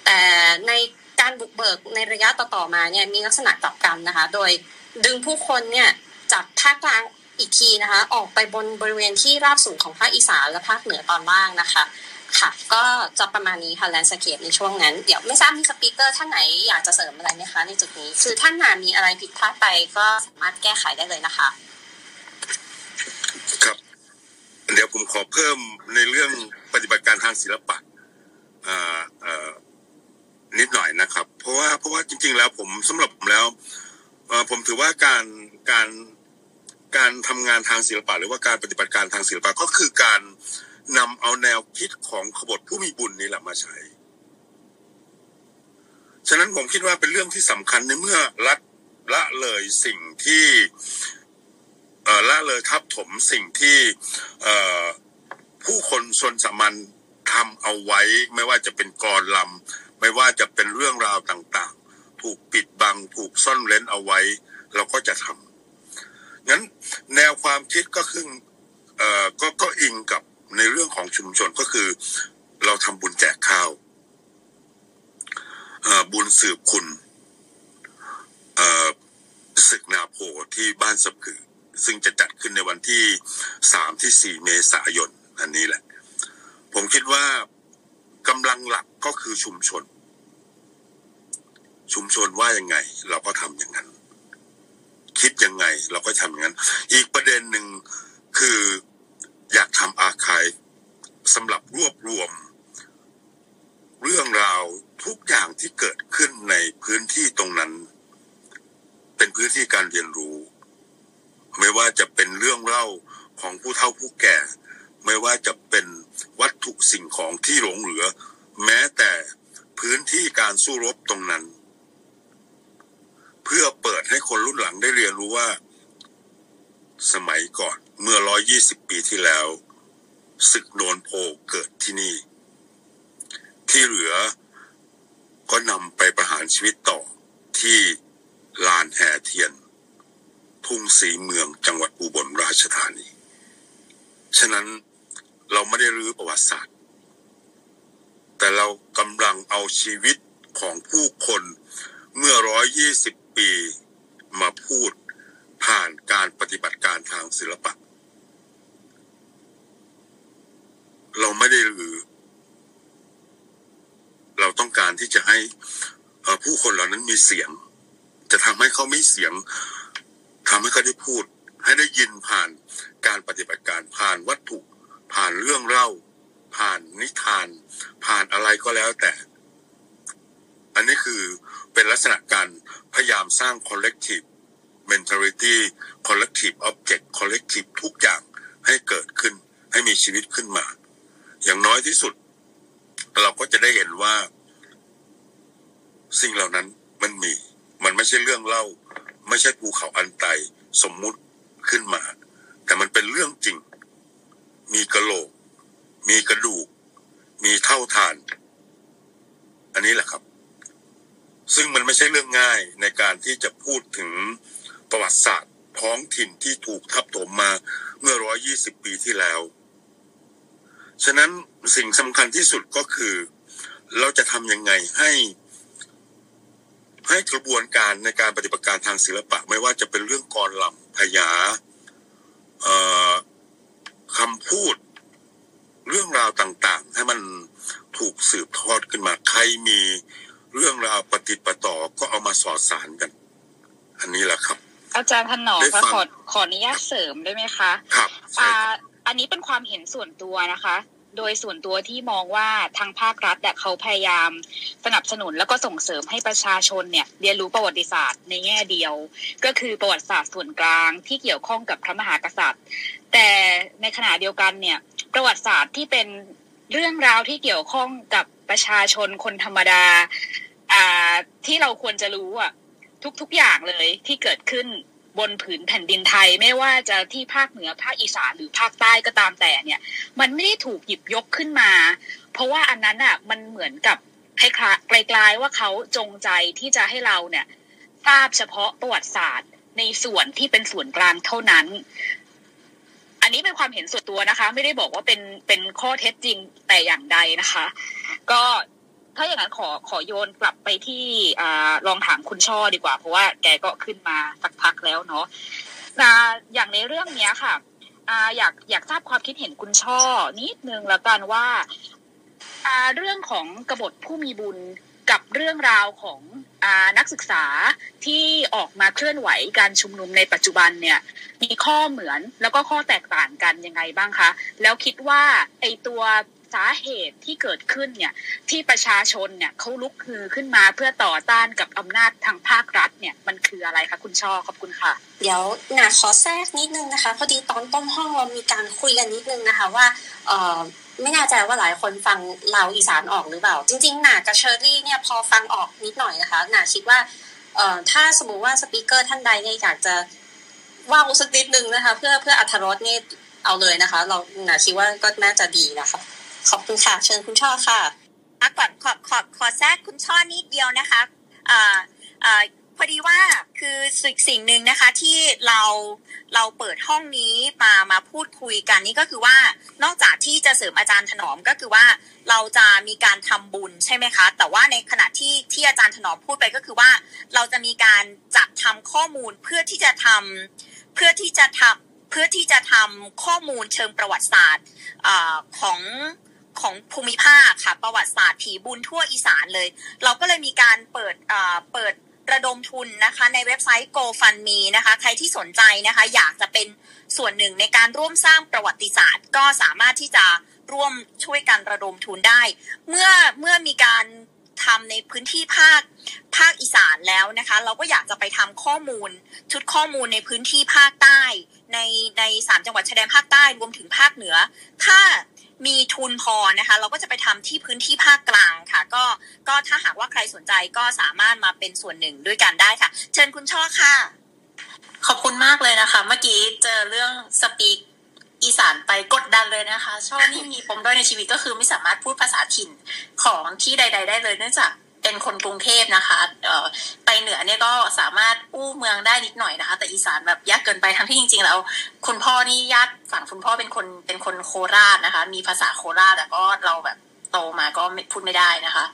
แต่ในการบุกเบิกในระยะต่อๆมาเนี่ยมีลักษณะกลับกันนะคะ โดยดึงผู้คนเนี่ยจากภาคกลาง อีกทีนะคะ ออกไปบนบริเวณที่ราบสูงของภาคอีสานและภาคเหนือตอนล่างนะคะค่ะ ก็จะประมาณนี้ค่ะ landscape ในช่วงนั้น เดี๋ยวไม่ทราบมี speaker ท่านไหนอยากจะเสริมอะไรไหมคะในจุดนี้ คือท่านไหนมีอะไรผิดพลาดไปก็สามารถแก้ไขได้เลยนะคะ ครับ เดี๋ยวผมขอเพิ่มในเรื่องปฏิบัติการทางศิลปะนิดหน่อยนะครับ เพราะว่าเพราะว่าจริง ๆ แล้วผมสำหรับผมแล้วผมถือว่าการการ การทำงานทางศิลปะหรือว่าการปฏิบัติการทางศิลปะก็คือการนำเอาแนวคิดของขบฏผู้มีบุญนี่แหละมาใช้ ฉะนั้นผมคิดว่าเป็นเรื่องที่สำคัญในเมื่อรัฐละเลยสิ่งที่ละเลยทับถมสิ่งที่ผู้คนชนสามัญทำเอาไว้ ไม่ว่าจะเป็นกรลำไม่ว่าจะเป็นเรื่องราวต่างๆ ถูกปิดบัง ถูกซ่อนเร้นเอาไว้ เราก็จะทำงั้น แนวความคิดก็คือเอ่อก็ก็อิงกับในเรื่องของชุมชนก็คือ เราทำบุญแจกข้าวบุญสืบคุณศึกนาโพที่บ้านสะพือ ซึ่งจะจัดขึ้นในวันที่สามที่สี่เมษายนอันนี้แหละ ผมคิดว่ากำลังหลักก็คือชุมชน ชุมชนว่ายังไง เราก็ทำอย่างนั้น คิดยังไง เราก็ทำอย่างนั้น อีกประเด็น มื่อ120ปีที่แล้ว ฉะนั้นสิ่งสำคัญที่สุดก็คือ เราจะทำยังไงให้ ให้กระบวนการในการปฏิบัติการทางศิลปะ ไม่ว่าจะเป็นเรื่องกรลำพยาคำพูดเรื่องราวต่างๆ ให้มันถูกสืบทอดขึ้นมา ใครมีเรื่องราวปฏิประต่อก็เอามาสอดสารกัน อันนี้แหละครับ อาจารย์ถนอมได้ฟัคะงขอขออนุญาตเสริมได้ไหมคะครับใช่อ่าครับอันนี้เป็นความเห็นส่วนตัวนะคะ โดยส่วนตัวที่มองว่าทางภาครัฐเนี่ยเขาพยายามสนับสนุนแล้วก็ส่งเสริมให้ประชาชนเนี่ยเรียนรู้ประวัติศาสตร์ในแง่เดียว ก็คือประวัติศาสตร์ส่วนกลางที่เกี่ยวข้องกับพระมหากษัตริย์ แต่ในขณะเดียวกันเนี่ยประวัติศาสตร์ที่เป็นเรื่องราวที่เกี่ยวข้องกับประชาชนคนธรรมดาอ่าที่เราควรจะรู้อะ ทุกๆอย่างเลยที่เกิดขึ้นบนผืนแผ่นดินไทยไม่ว่าจะที่ภาคเหนือภาคอีสานหรือภาคใต้ก็ตามแต่เนี่ย มันไม่ได้ถูกหยิบยกขึ้นมา เพราะว่าอันนั้นอะมันเหมือนกับคล้ายๆกลๆว่าเขาจงใจที่จะให้เราเนี่ยทราบเฉพาะประวัติศาสตร์ในส่วนที่เป็นส่วนกลางเท่านั้น อันนี้เป็นความเห็นส่วนตัวนะคะ ไม่ได้บอกว่าเป็นเป็นข้อเท็จจริงแต่อย่างใดนะคะ ก็ ถ้าอย่างนั้นขอขอโยนกลับไปที่อ่าลองถามคุณช่อดีกว่า เพราะว่าแกก็ขึ้นมาสักพักแล้วเนาะอ่าอย่างในเรื่องเนี้ยค่ะอ่าอยากอยากทราบความคิดเห็นคุณช่อนิดนึงแล้วกันว่าอ่าเรื่องของกบฏผู้มีบุญกับเรื่องราวของอ่านักศึกษาที่ออกมาเคลื่อนไหวการชุมนุมในปัจจุบันเนี่ย มีข้อเหมือนแล้วก็ข้อแตกต่างกันยังไงบ้างคะ แล้วคิดว่าไอตัว สาเหตุที่เกิดขึ้นเนี่ยที่ประชาชนเนี่ยเขาลุกฮือขึ้นมาเพื่อต่อต้านกับอำนาจทางภาครัฐเนี่ยมันคืออะไรคะคุณช่อขอบคุณค่ะ เดี๋ยวหนาขอแทรกนิดนึงนะคะพอดีตอนต้นห้องเรามีการคุยกันนิดนึงนะคะว่าเออไม่แน่ใจว่าหลายคนฟังเราอีสานออกหรือเปล่า จริงๆหนากับเชอรี่เนี่ยพอฟังออกนิดหน่อยนะคะหนาคิดว่าเอ่อถ้าสมมุติว่าสปีกเกอร์ท่านใดเนี่ยอยากจะว่าวสักนิดนึงนะคะ เพื่อเพื่ออัธรสนี่เอาเลยนะคะ เราหนาคิดว่าก็น่าจะดีนะคะ ขอบคุณค่ะ เชิญคุณช่อค่ะอะก่อนขอขอขอแทรกคุณช่อนิดเดียวนะคะอ่าอ่าพอดีว่าคือสิ่งสิ่งหนึ่งนะคะที่เราเราเปิดห้องนี้มามาพูดคุยกันนี่ก็คือว่านอกจากที่จะเสริมอาจารย์ถนอมก็คือว่าเราจะมีการทำบุญใช่ไหมคะ แต่ว่าในขณะที่ที่อาจารย์ถนอมพูดไปก็คือว่า เราจะมีการจัดทำข้อมูลเพื่อที่จะทำเพื่อที่จะทำเพื่อที่จะทำข้อมูลเชิงประวัติศาสตร์อาของ ของภูมิภาคค่ะ ประวัติศาสตร์ผีบุญทั่วอีสานเลย เราก็เลยมีการเปิดเอ่อเปิดระดมทุนนะคะในเว็บไซต์ GoFundMe นะคะ ใครที่สนใจนะคะ อยากจะเป็นส่วนหนึ่งในการร่วมสร้างประวัติศาสตร์ ก็สามารถที่จะร่วมช่วยกันระดมทุนได้ เมื่อเมื่อมีการทำในพื้นที่ภาคภาคอีสานแล้วนะคะ เราก็อยากจะไปทำข้อมูล ชุดข้อมูลในพื้นที่ภาคใต้ ในในสามจังหวัดชายแดนภาคใต้รวมถึงภาคเหนือ ถ้า ทุนพอนะคะ เราก็จะไปทำที่พื้นที่ภาคกลางค่ะ ก็ก็ถ้าหากว่าใครสนใจก็สามารถมาเป็นส่วนหนึ่งด้วยกันได้ค่ะ เชิญคุณช่อค่ะ ขอบคุณมากเลยนะคะ เมื่อกี้เจอเรื่องสปีกอีสานไปกดดันเลยนะคะ ช่อนี่มีปมด้อยในชีวิตก็คือไม่สามารถพูดภาษาถิ่นของที่ใด ๆ ได้เลยเนื่องจาก เป็นคนกรุงเทพนะคะเอ่อไปเหนือเนี่ยก็สามารถอู้เมืองได้นิดหน่อยนะคะ แต่อีสานแบบยากเกินไปทั้งที่จริง ๆ แล้ว คุณพ่อนี่ญาติฝั่งคุณพ่อเป็นคนเป็นคนโคราชนะคะ มีภาษาโคราชแต่ก็เราแบบโตมาก็พูดไม่ได้นะคะ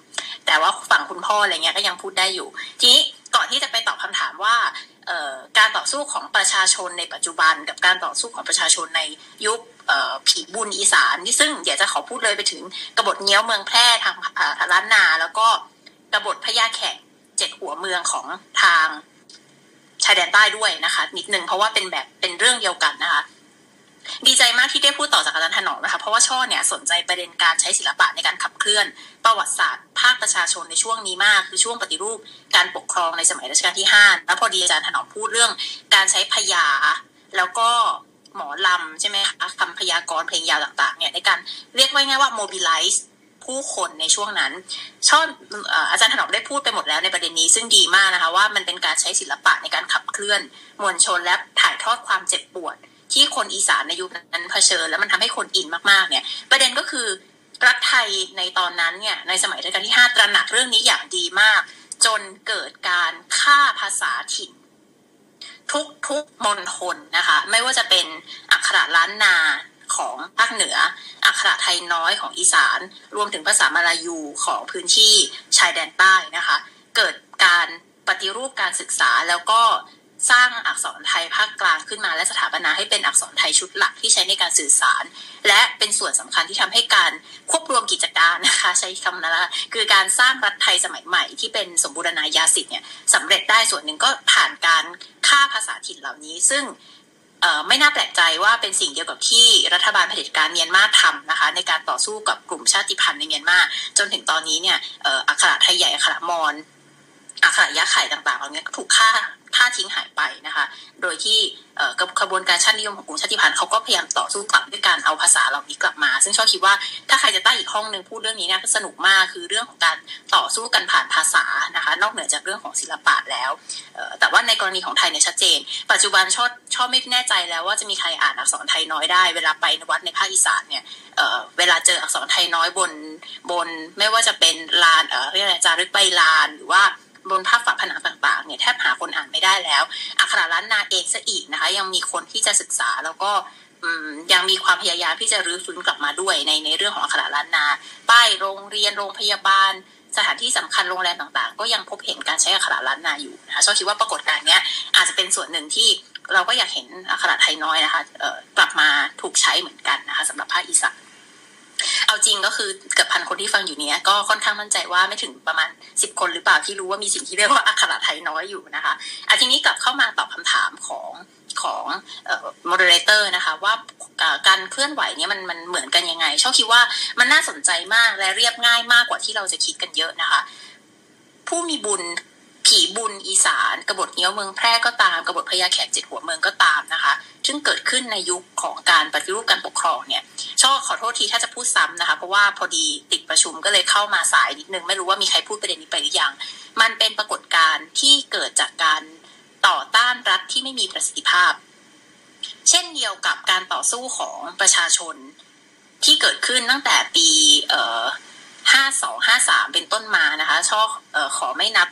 แต่ว่าฝั่งคุณพ่ออะไรเงี้ยก็ยังพูดได้อยู่ ทีนี้ก่อนที่จะไปตอบคำถามว่าเอ่อการต่อสู้ของประชาชนในปัจจุบันกับการต่อสู้ของประชาชนในยุคผีบุญอีสานที่ซึ่งเดี๋ยวจะขอพูดเลยไปถึงกบฏเงี้ยวเมืองแพร่ทางอ่าล้านนาแล้วก็ กบฏพญาแขกเจ็ดหัวเมืองของทางชายแดนใต้ด้วยนะคะ นิดนึงเพราะว่าเป็นแบบเป็นเรื่องเดียวกันนะคะดีใจมากที่ได้พูดต่อจากอาจารย์ถนอมนะคะเพราะว่าช่อเนี่ยสนใจประเด็นการใช้ศิลปะในการขับเคลื่อน ประวัติศาสตร์ ภาคประชาชนในช่วงนี้มากคือช่วงปฏิรูปการปกครองในสมัยรัชกาลที่ห้าแล้วพอดีอาจารย์ถนอมพูดเรื่องการใช้พยา แล้วก็หมอลำใช่ไหมคะคำพยากรณ์เพลงยาวต่างๆเนี่ยในการเรียกว่าง่ายว่า mobilize ผู้คนในช่วงนั้น ชอบเอ่อาจารย์ถนอมได้พูดไปหมดแล้วในประเด็นนี้ซึ่งดีมากนะคะว่ามันเป็นการใช้ศิลปะในการขับเคลื่อน มวลชนและถ่ายทอดความเจ็บปวด ที่คนอีสานในยุคนั้นเผชิญ แล้วมันทำให้คนอินมากๆเนี่ย ประเด็นก็คือรัฐไทยในตอนนั้นเนี่ยในสมัยรัชกาลที่ 5 ตระหนักเรื่องนี้อย่างดีมาก จนเกิดการฆ่าภาษาถิ่น ทุกทุกมณฑลนะคะ ไม่ว่าจะเป็นอักขระล้านนา ของภาคเหนือ อักขระไทยน้อยของอีสาน รวมถึงภาษามาลายูของพื้นที่ชายแดนใต้นะคะ เกิดการปฏิรูปการศึกษาแล้วก็สร้างอักษรไทยภาคกลางขึ้นมาและสถาปนาให้เป็นอักษรไทยชุดหลักที่ใช้ในการสื่อสาร และเป็นส่วนสำคัญที่ทำให้การควบรวมกิจการนะคะใช้คำนั้นละคือการสร้างรัฐไทยสมัยใหม่ที่เป็นสมบูรณาญาสิทธิ์เนี่ยสำเร็จได้ส่วนหนึ่งก็ผ่านการฆ่าภาษาถิ่นเหล่านี้ ซึ่ง ไม่น่าแปลกใจว่าเป็นสิ่งเดียวกับที่รัฐบาลเผด็จการเมียนมาทำนะคะ ในการต่อสู้กับกลุ่มชาติพันธุ์ในเมียนมาจนถึงตอนนี้เนี่ยอักขระไทยใหญ่อักขระมอญ อักขระยะไข่ต่างๆเหล่านี้ก็ถูกฆ่าฆ่าทิ้งหายไปนะคะ โดยที่กับขบวนการชาตินิยมของกลุ่มชาติพันธุ์เขาก็พยายามต่อสู้กลับด้วยการเอาภาษาเหล่านี้กลับมา ซึ่งชอบคิดว่าถ้าใครจะตั้งอีกห้องหนึ่งพูดเรื่องนี้เนี่ยก็สนุกมากคือเรื่องของการต่อสู้กันผ่านภาษานะคะ นอกเหนือจากเรื่องของศิลปะแล้วแต่ว่าในกรณีของไทยเนี่ยชัดเจน ปัจจุบันชอบชอบไม่แน่ใจแล้วว่าจะมีใครอ่านอักษรไทยน้อยได้ เวลาไปวัดในภาคอีสานเนี่ยเเวลาเจออักษรไทยน้อยบนบนไม่ว่าจะเป็นลานเรียกอะไรจารึกใบลานหรือว่า บนภาพฝาผนังต่างๆเนี่ยแทบหาคนอ่านไม่ได้แล้ว อักขระล้านนาเองซะอีกนะคะ ยังมีคนที่จะศึกษาแล้วก็ยังมีความพยายามที่จะรื้อฟื้นกลับมาด้วยในในเรื่องของอักขระล้านนา ป้ายโรงเรียนโรงพยาบาลสถานที่สำคัญโรงแรมต่างๆ ก็ยังพบเห็นการใช้อักขระล้านนาอยู่นะคะชอบคิดว่าปรากฏการณ์เนี้ยอาจจะเป็นส่วนหนึ่งที่เราก็อยากเห็นอักขระไทยน้อยนะคะเออกลับมาถูกใช้เหมือนกันนะคะสำหรับภาคอีสาน เอาจริงก็คือเกือบพันคนที่ฟังอยู่เนี้ยก็ค่อนข้างมั่นใจว่าไม่ถึงประมาณสิบคนหรือเปล่าที่รู้ว่ามีสิ่งที่เรียกว่าอักขระไทยน้อยอยู่นะคะอะทีนี้กลับเข้ามาตอบคำถามของของเอ่อ moderator นะคะว่าการเคลื่อนไหวเนี้ยมันมันเหมือนกันยังไงชอบคิดว่ามันน่าสนใจมากและเรียบง่ายมากกว่าที่เราจะคิดกันเยอะนะคะ ผู้มีบุญ ผีบุญอีสานกบฏเงี้ยวเมืองแพร่ก็ตามกบฏพญาแขกเจ็ดหัวเมืองก็ตามนะคะ ซึ่งเกิดขึ้นในยุคของการปฏิรูปการปกครองเนี่ยช่อขอโทษทีถ้าจะพูดซ้ำนะคะ เพราะว่าพอดีติดประชุมก็เลยเข้ามาสายนิดนึง ไม่รู้ว่ามีใครพูดประเด็นนี้ไปหรือยัง มันเป็นปรากฏการณ์ที่เกิดจากการต่อต้านรัฐที่ไม่มีประสิทธิภาพ เช่นเดียวกับการต่อสู้ของประชาชนที่เกิดขึ้นตั้งแต่ปีเอ่อห้าสองห้าสามเป็นต้นมานะคะชอบเอ่อขอไม่นับ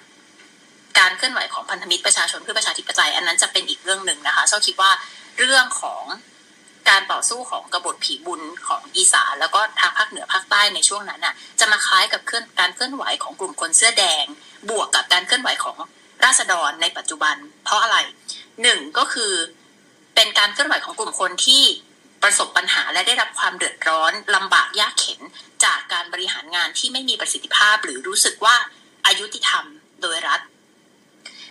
การเคลื่อนไหวของพันธมิตรประชาชนเพื่อประชาธิปไตยอันนั้นจะเป็นอีกเรื่องหนึ่งนะคะชอบคิดว่าเรื่องของการต่อสู้ของกบฏผีบุญของอีสานแล้วก็ทางภาคเหนือภาคใต้ในช่วงนั้นน่ะจะมาคล้ายกับเคลื่อนการเคลื่อนไหวของกลุ่มคนเสื้อแดง บวกกับการเคลื่อนไหวของราษฎรในปัจจุบัน เพราะอะไรหนึ่งก็คือเป็นการเคลื่อนไหวของกลุ่มคนที่ประสบปัญหาและได้รับความเดือดร้อนลำบากยากเข็นจากการบริหารงานที่ไม่มีประสิทธิภาพ หรือรู้สึกว่าอายุติธรรมโดยรัฐ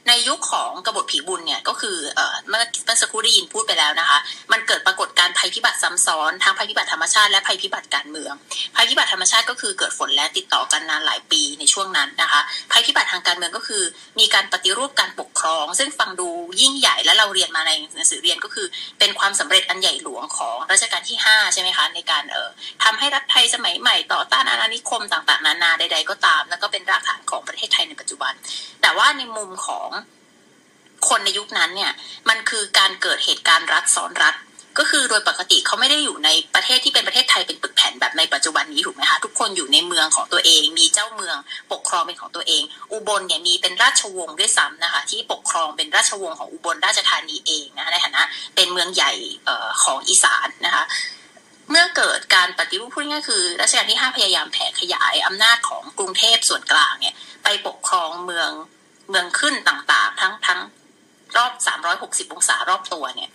ในยุคของกบฏผีบุญเนี่ยก็คือเอ่อเมื่อเมื่อสักครู่ได้ยินพูดไปแล้วนะคะ มันเกิดปรากฏการภัยพิบัติซ้ำซ้อนทั้งภัยพิบัติธรรมชาติและภัยพิบัติการเมือง ภัยพิบัติธรรมชาติก็คือเกิดฝนและติดต่อกันนานหลายปีในช่วงนั้นนะคะ ภัยพิบัติทางการเมืองก็คือ มีการปฏิรูปการปกครอง ซึ่งฟังดูยิ่งใหญ่และเราเรียนมาในหนังสือเรียนก็คือ เป็นความสำเร็จอันใหญ่หลวงของรัชกาลที่ 5 ใช่ไหมคะในการเอ่อทำให้รัฐไทยสมัยใหม่ต่อต้านอาณานิคมต่างๆ นานาใด ๆ ก็ตาม แล้วก็เป็นรากฐานของประเทศไทยในปัจจุบัน แต่ว่าในมุมของ คนในยุคนั้นเนี่ยมันคือการเกิดเหตุการณ์รัฐซ้อนรัฐก็คือโดยปกติเขาไม่ได้อยู่ในประเทศที่เป็นประเทศไทยเป็นปึกแผ่นแบบในปัจจุบันนี้ถูกไหมคะทุกคนอยู่ในเมืองของตัวเอง มีเจ้าเมืองปกครองเป็นของตัวเอง อุบลเนี่ยมีเป็นราชวงศ์ด้วยซ้ำนะคะที่ปกครองเป็นราชวงศ์ของอุบลราชธานีเองนะคะในฐานะเป็นเมืองใหญ่ของอีสานนะคะเมื่อเกิดการปฏิรูปพูดง่ายคือรัชกาลที่ 5 พยายามแผ่ขยายอำนาจของกรุงเทพส่วนกลางเนี่ยไปปกครองเมืองเมืองขึ้นต่างๆ ทั้งทั้ง รอบ 360 องศารอบตัวเนี่ย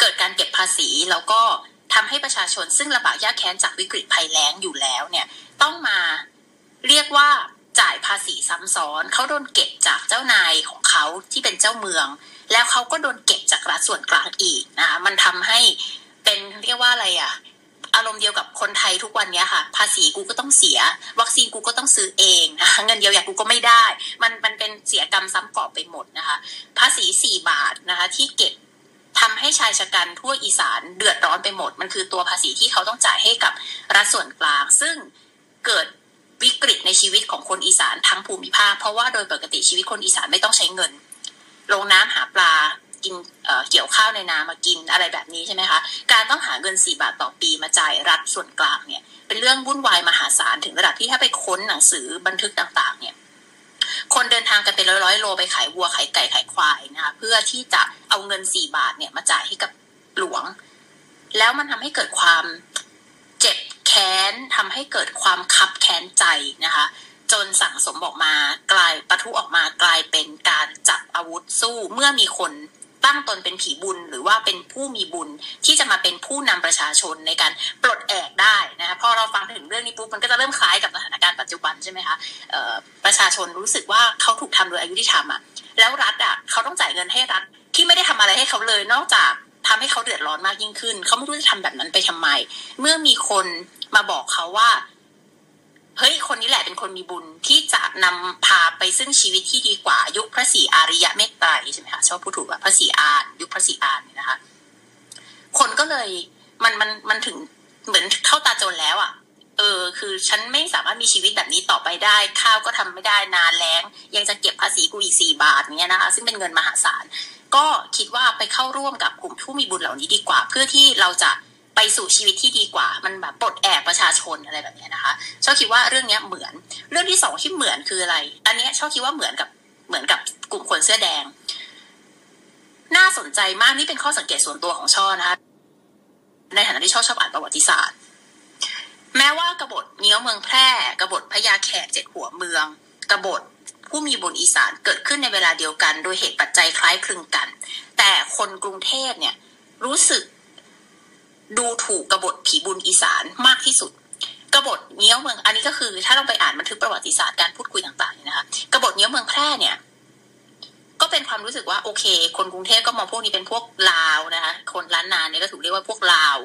เกิดการเก็บภาษีแล้วก็ทำให้ประชาชนซึ่งลำบากยากแค้นจากวิกฤตภัยแล้งอยู่แล้วเนี่ยต้องมาเรียกว่าจ่ายภาษีซ้ำซ้อนเขาโดนเก็บจากเจ้านายของเขาที่เป็นเจ้าเมือง แล้วเขาก็โดนเก็บจากรัฐส่วนกลางอีกนะคะมันทำให้เป็นเรียกว่าอะไรอะ อารมณ์เดียวกับคนไทยทุกวันเนี้ยค่ะ ภาษีกูก็ต้องเสีย วัคซีนกูก็ต้องซื้อเองนะคะเงินเยียวยากูก็ไม่ได้ มันมันเป็นเสียกรรมซ้ำกรอบไปหมดนะคะ ภาษีสี่บาทนะคะที่เก็บทำให้ชายชะกันทั่วอีสานเดือดร้อนไปหมด มันคือตัวภาษีที่เขาต้องจ่ายให้กับรัฐส่วนกลาง ซึ่งเกิดวิกฤตในชีวิตของคนอีสานทั้งภูมิภาค เพราะว่าโดยปกติชีวิตคนอีสานไม่ต้องใช้เงิน ลงน้ำหาปลา กินเเกี่ยวข้าวในนามากินอะไรแบบนี้ใช่ไหมคะการต้องหาเงินสี่บาทต่อปีมาจ่ายรัฐส่วนกลางเนี่ยเป็นเรื่องวุ่นวายมหาศาลถึงระดับที่ถ้าไปค้นหนังสือบันทึกต่างๆเนี่ยคนเดินทางกันเป็นร้อยๆโลไปขายวัวขายไก่ขายควายนะคะเพื่อที่จะเอาเงินสี่บาทเนี่ยมาจ่ายให้กับหลวง แล้วมันทำให้เกิดความเจ็บแค้นทำให้เกิดความคับแค้นใจนะคะจนสั่งสมออกมากลายปะทุออกมากลายเป็นการจับอาวุธสู้เมื่อมีคน ตั้งตนเป็นผีบุญ หรือว่าเป็นผู้มีบุญที่จะมาเป็นผู้นำประชาชนในการปลดแอกได้นะคะพอเราฟังถึงเรื่องนี้ปุ๊บมันก็จะเริ่มคล้ายกับสถานการณ์ปัจจุบันใช่ไหมคะประชาชนรู้สึกว่าเขาถูกทำโดยอายุที่ทำอะแล้วรัฐอะเขาต้องจ่ายเงินให้รัฐที่ไม่ได้ทำอะไรให้เขาเลยนอกจากทำให้เขาเดือดร้อนมากยิ่งขึ้น เขาไม่รู้จะทำแบบนั้นไปทำไม เมื่อมีคนมาบอกเขาว่า เฮ้ยคนนี้แหละเป็นคนมีบุญที่จะนำพาไปซึ่งชีวิตที่ดีกว่ายุคพระศรีอาริยะเมตไตรใช่ไหมคะชอบพูดถูกว่าพระศรีอานยุคพระศรีอานเนี่ยนะคะ คนก็เลยมันมันมันถึงเหมือนเข้าตาจนแล้วอะ่ะ เออ คือฉันไม่สามารถมีชีวิตแบบนี้ต่อไปได้ ข้าวก็ทำไม่ได้นานแล้ง ยังจะเก็บภาษีกูอีกสี่บาทเนี้ยนะคะ ซึ่งเป็นเงินมหาศาล ก็คิดว่าไปเข้าร่วมกับกลุ่มผู้มีบุญเหล่านี้ดีกว่า เพื่อที่เราจะ ไปสู่ชีวิตที่ดีกว่า มันแบบปลดแอกประชาชนอะไรแบบนี้นะคะชอบคิดว่าเรื่องนี้เหมือน เรื่องที่สองที่เหมือนคืออะไร อันนี้ชอบคิดว่าเหมือนกับเหมือนกับกลุ่มคนเสื้อแดง น่าสนใจมากนี่เป็นข้อสังเกตส่วนตัวของช่อนะคะ ในฐานะที่ช่อชอบอ่านประวัติศาสตร์ แม้ว่ากบฏเงี้ยวเมืองแพร่กบฏพญาแขกเจ็ดหัวเมืองกบฏผู้มีบุญอีสานเกิดขึ้นในเวลาเดียวกัน โดยเหตุปัจจัยคล้ายคลึงกัน แต่คนกรุงเทพเนี่ยรู้สึก ดูถูกกบฏผีบุญอีสานมากที่สุดกบฏเงี้ยวเมือง อันนี้ก็คือ ถ้าเราไปอ่านบันทึกประวัติศาสตร์การพูดคุยต่างๆนะคะกบฏเงี้ยวเมืองแพร่เนี่ย ก็เป็นความรู้สึกว่าโอเค คนกรุงเทพก็มองพวกนี้เป็นพวกลาวนะคะคนล้านนาเนี่ยก็ถูกเรียกว่าพวกลาว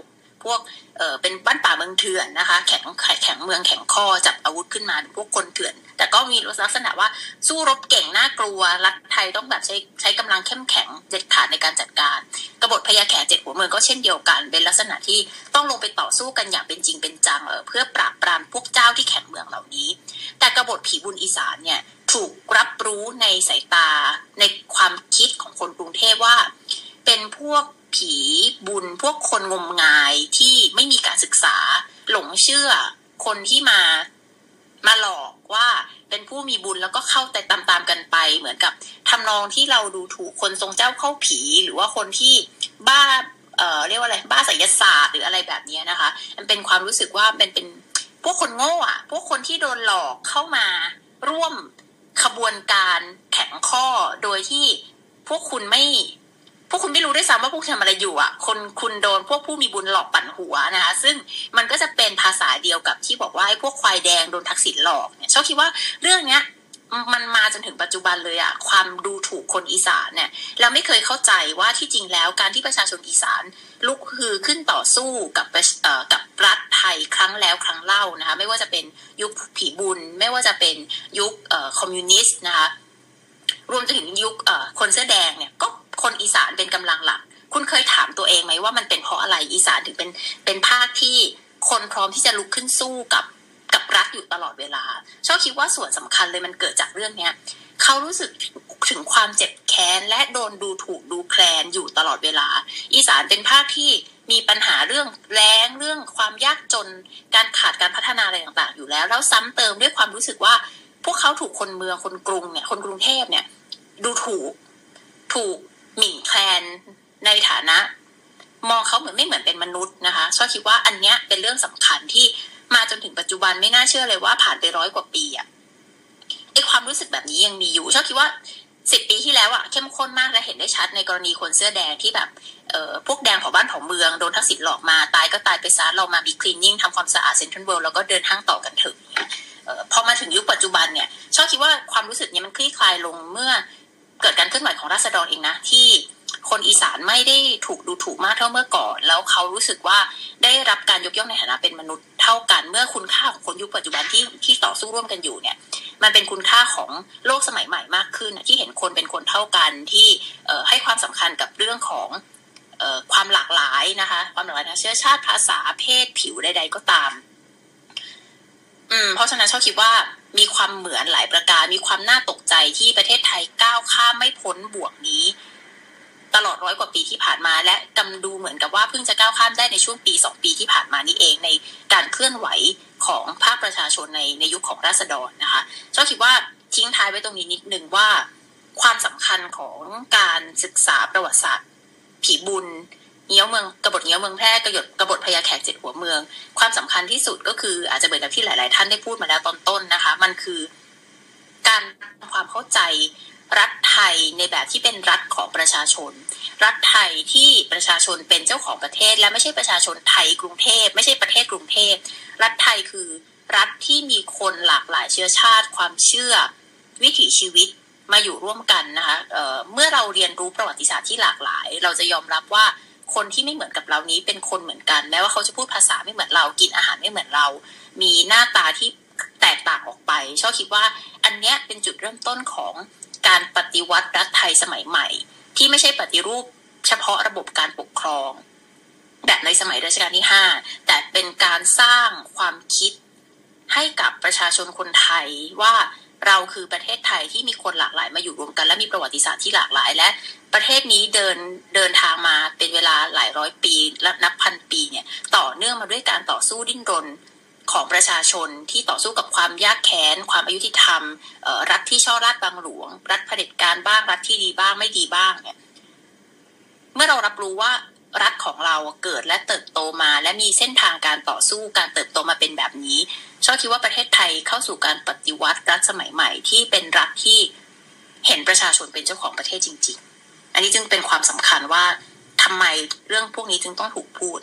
พวกเออเป็นบ้านป่าเมืองเถื่อนนะคะ แข็งแข็งเมืองแข็งข้อจับอาวุธขึ้นมาเป็นพวกคนเถื่อน แต่ก็มีลักษณะว่าสู้รบเก่งน่ากลัวรัฐไทยต้องแบบใช้ใช้กำลังเข้มแข็งเด็ดขาดในการจัดการ กบฏพญาแขกเจ็ดหัวเมืองก็เช่นเดียวกัน เป็นลักษณะที่ต้องลงไปต่อสู้กันอย่างเป็นจริงเป็นจังเออเพื่อปราบปรามพวกเจ้าที่แข็งเมืองเหล่านี้ แต่กบฏผีบุญอีสานเนี่ยถูกรับรู้ในสายตาในความคิดของคนกรุงเทพว่า เป็นพวก ผีบุญพวกคนงมงายที่ไม่มีการศึกษา หลงเชื่อ คนที่มามาหลอกว่าเป็นผู้มีบุญแล้วก็เข้าแต่ตามๆกันไป เหมือนกับทำนองที่เราดูถูกคนทรงเจ้าเข้าผี หรือว่าคนที่บ้าเอ่อเรียกว่าอะไรบ้าไสยศาสตร์หรืออะไรแบบนี้นะคะ มันเป็นความรู้สึกว่าเป็นเป็นพวกคนโง่อะพวกคนที่โดนหลอกเข้ามาร่วมขบวนการแข็งข้อโดยที่พวกคุณไม่ พวกคุณไม่รู้ด้วยซ้ำว่าพวกทำอะไรอยู่อะ คนคุณโดนพวกผู้มีบุญหลอกปั่นหัวนะคะ ซึ่งมันก็จะเป็นภาษาเดียวกับที่บอกว่าไอ้พวกควายแดงโดนทักษิณหลอกเนี่ยชอบคิดว่าเรื่องเนี้ยมันมาจนถึงปัจจุบันเลยอะความดูถูกคนอีสานเนี่ยเราไม่เคยเข้าใจว่าที่จริงแล้วการที่ประชาชนอีสานลุกคือขึ้นต่อสู้กับกับรัฐไทยครั้งแล้วครั้งเล่านะคะไม่ว่าจะเป็นยุคผีบุญ ไม่ว่าจะเป็นยุคคอมมิวนิสต์นะคะรวมจนถึงยุคคนเสื้อแดงเนี่ยก็ คนอีสานเป็นกำลังหลัก คุณเคยถามตัวเองไหมว่ามันเป็นเพราะอะไรอีสานถึงเป็นเป็นภาคที่คนพร้อมที่จะลุกขึ้นสู้กับกับรัฐอยู่ตลอดเวลาชอบคิดว่าส่วนสำคัญเลยมันเกิดจากเรื่องเนี้ยเขารู้สึกถึงความเจ็บแค้นและโดนดูถูกดูแคลนอยู่ตลอดเวลา อีสานเป็นภาคที่มีปัญหาเรื่องแรงเรื่องความยากจน การขาดการพัฒนาอะไรต่างๆ อยู่แล้ว แล้วซ้ำเติมด้วยความรู้สึกว่า พวกเขาถูกคนเมืองคนกรุงเนี่ยคนกรุงเทพเนี่ย ดูถูกถูก หมิ่นแคลนในฐานะ มองเขาเหมือนไม่เหมือนเป็นมนุษย์นะคะชอบคิดว่าอันเนี้ยเป็นเรื่องสำคัญที่มาจนถึงปัจจุบันไม่น่าเชื่อเลยว่าผ่านไปร้อยกว่าปีอะไอความรู้สึกแบบนี้ยังมีอยู่ชอบคิดว่าสิบปีที่แล้วอะเข้มข้นมากและเห็นได้ชัดในกรณีคนเสื้อแดงที่แบบเอ่อพวกแดงของบ้านของเมืองโดนทักษิณหลอกมาตายก็ตายไปซะเรามาบีคลีนนิ่งทำความสะอาดเซ็นทรัลเวิลด์แล้วก็เดินห้างต่อกันเถอะเอ่อพอมาถึงยุคปัจจุบันเนี่ยชอบคิดว่าความรู้สึกเนี้ยมันคลี่คลายลงเมื่อ เกิดการเคลื่อนไหวของราษฎรเองนะที่คนอีสานไม่ได้ถูกดูถูกมากเท่าเมื่อก่อน แล้วเขารู้สึกว่าได้รับการยกย่องในฐานะเป็นมนุษย์เท่ากันเมื่อคุณค่าของคนยุคปัจจุบันที่ที่ต่อสู้ร่วมกันอยู่เนี่ย มันเป็นคุณค่าของโลกสมัยใหม่มากขึ้นที่เห็นคนเป็นคนเท่ากันที่ให้ความสำคัญกับเรื่องของความหลากหลายนะคะ ความหลากหลายทางเชื้อชาติภาษาเพศผิวใด ๆ ก็ตาม อืมเพราะฉะนั้นชอบคิดว่า มีความเหมือนหลายประการ มีความน่าตกใจที่ประเทศไทยก้าวข้ามไม่พ้นบวกนี้ ตลอดร้อยกว่าปีที่ผ่านมา และกำดูเหมือนกับว่าเพิ่งจะก้าวข้ามได้ในช่วงปีสองปีที่ผ่านมานี้เองในการเคลื่อนไหวของภาคประชาชนในในยุคขของราษฎรนะคะชอบคิดว่าทิ้งท้ายไว้ตรงนี้นิดนึงว่า ความสำคัญของการศึกษาประวัติศาสตร์ผีบุญ เงี้ยวเมืองกบฏเงี้ยวเมืองแพร่กระยดกบฏพญาแขกเจ็ดหัวเมือง ความสำคัญที่สุดก็คืออาจจะเหมือนกับที่หลาย ๆ ท่านได้พูดมาแล้วตอนต้นนะคะ มันคือการความเข้าใจรัฐไทยในแบบที่เป็นรัฐของประชาชน รัฐไทยที่ประชาชนเป็นเจ้าของประเทศ และไม่ใช่ประชาชนไทยกรุงเทพไม่ใช่ประเทศกรุงเทพรัฐไทยคือรัฐที่มีคนหลากหลายเชื้อชาติ ความเชื่อ วิถีชีวิตมาอยู่ร่วมกันนะคะเเมื่อเราเรียนรู้ประวัติศาสตร์ที่หลากหลาย เราจะยอมรับว่า คนที่ไม่เหมือนกับเรานี้เป็นคนเหมือนกันแม้ว่าเขาจะพูดภาษาไม่เหมือนเรากินอาหารไม่เหมือนเรา มีหน้าตาที่แตกต่างออกไปชอบคิดว่าอันเนี้ยเป็นจุดเริ่มต้นของการปฏิวัติรัฐไทยสมัยใหม่ ที่ไม่ใช่ปฏิรูปเฉพาะระบบการปกครอง แบบในสมัยรัชกาลที่ห้าแต่เป็นการสร้างความคิดให้กับประชาชนคนไทยว่า เราคือประเทศไทยที่มีคนหลากหลายมาอยู่รวมกัน และมีประวัติศาสตร์ที่หลากหลายและ ประเทศนี้เดินเดินทางมาเป็นเวลาหลายร้อยปีและนับพันปีเนี่ยต่อเนื่องมาด้วยการต่อสู้ดิ้นรนของประชาชนที่ต่อสู้กับความยากแค้น ความอายุติธรรมรัฐที่ช่อราดบางหลวง รัฐเผด็จการบ้างรัฐที่ดีบ้างไม่ดีบ้างเนี่ยเมื่อเรารับรู้ว่า รัฐของเราเกิดและเติบโตมา และมีเส้นทางการต่อสู้การเติบโตมาเป็นแบบนี้ชอบคิดว่าประเทศไทยเข้าสู่การปฏิวัติรัฐสมัยใหม่ที่เป็นรัฐที่เห็นประชาชนเป็นเจ้าของประเทศจริง ๆ อันนี้จึงเป็นความสำคัญว่าทำไมเรื่องพวกนี้จึงต้องถูกพูด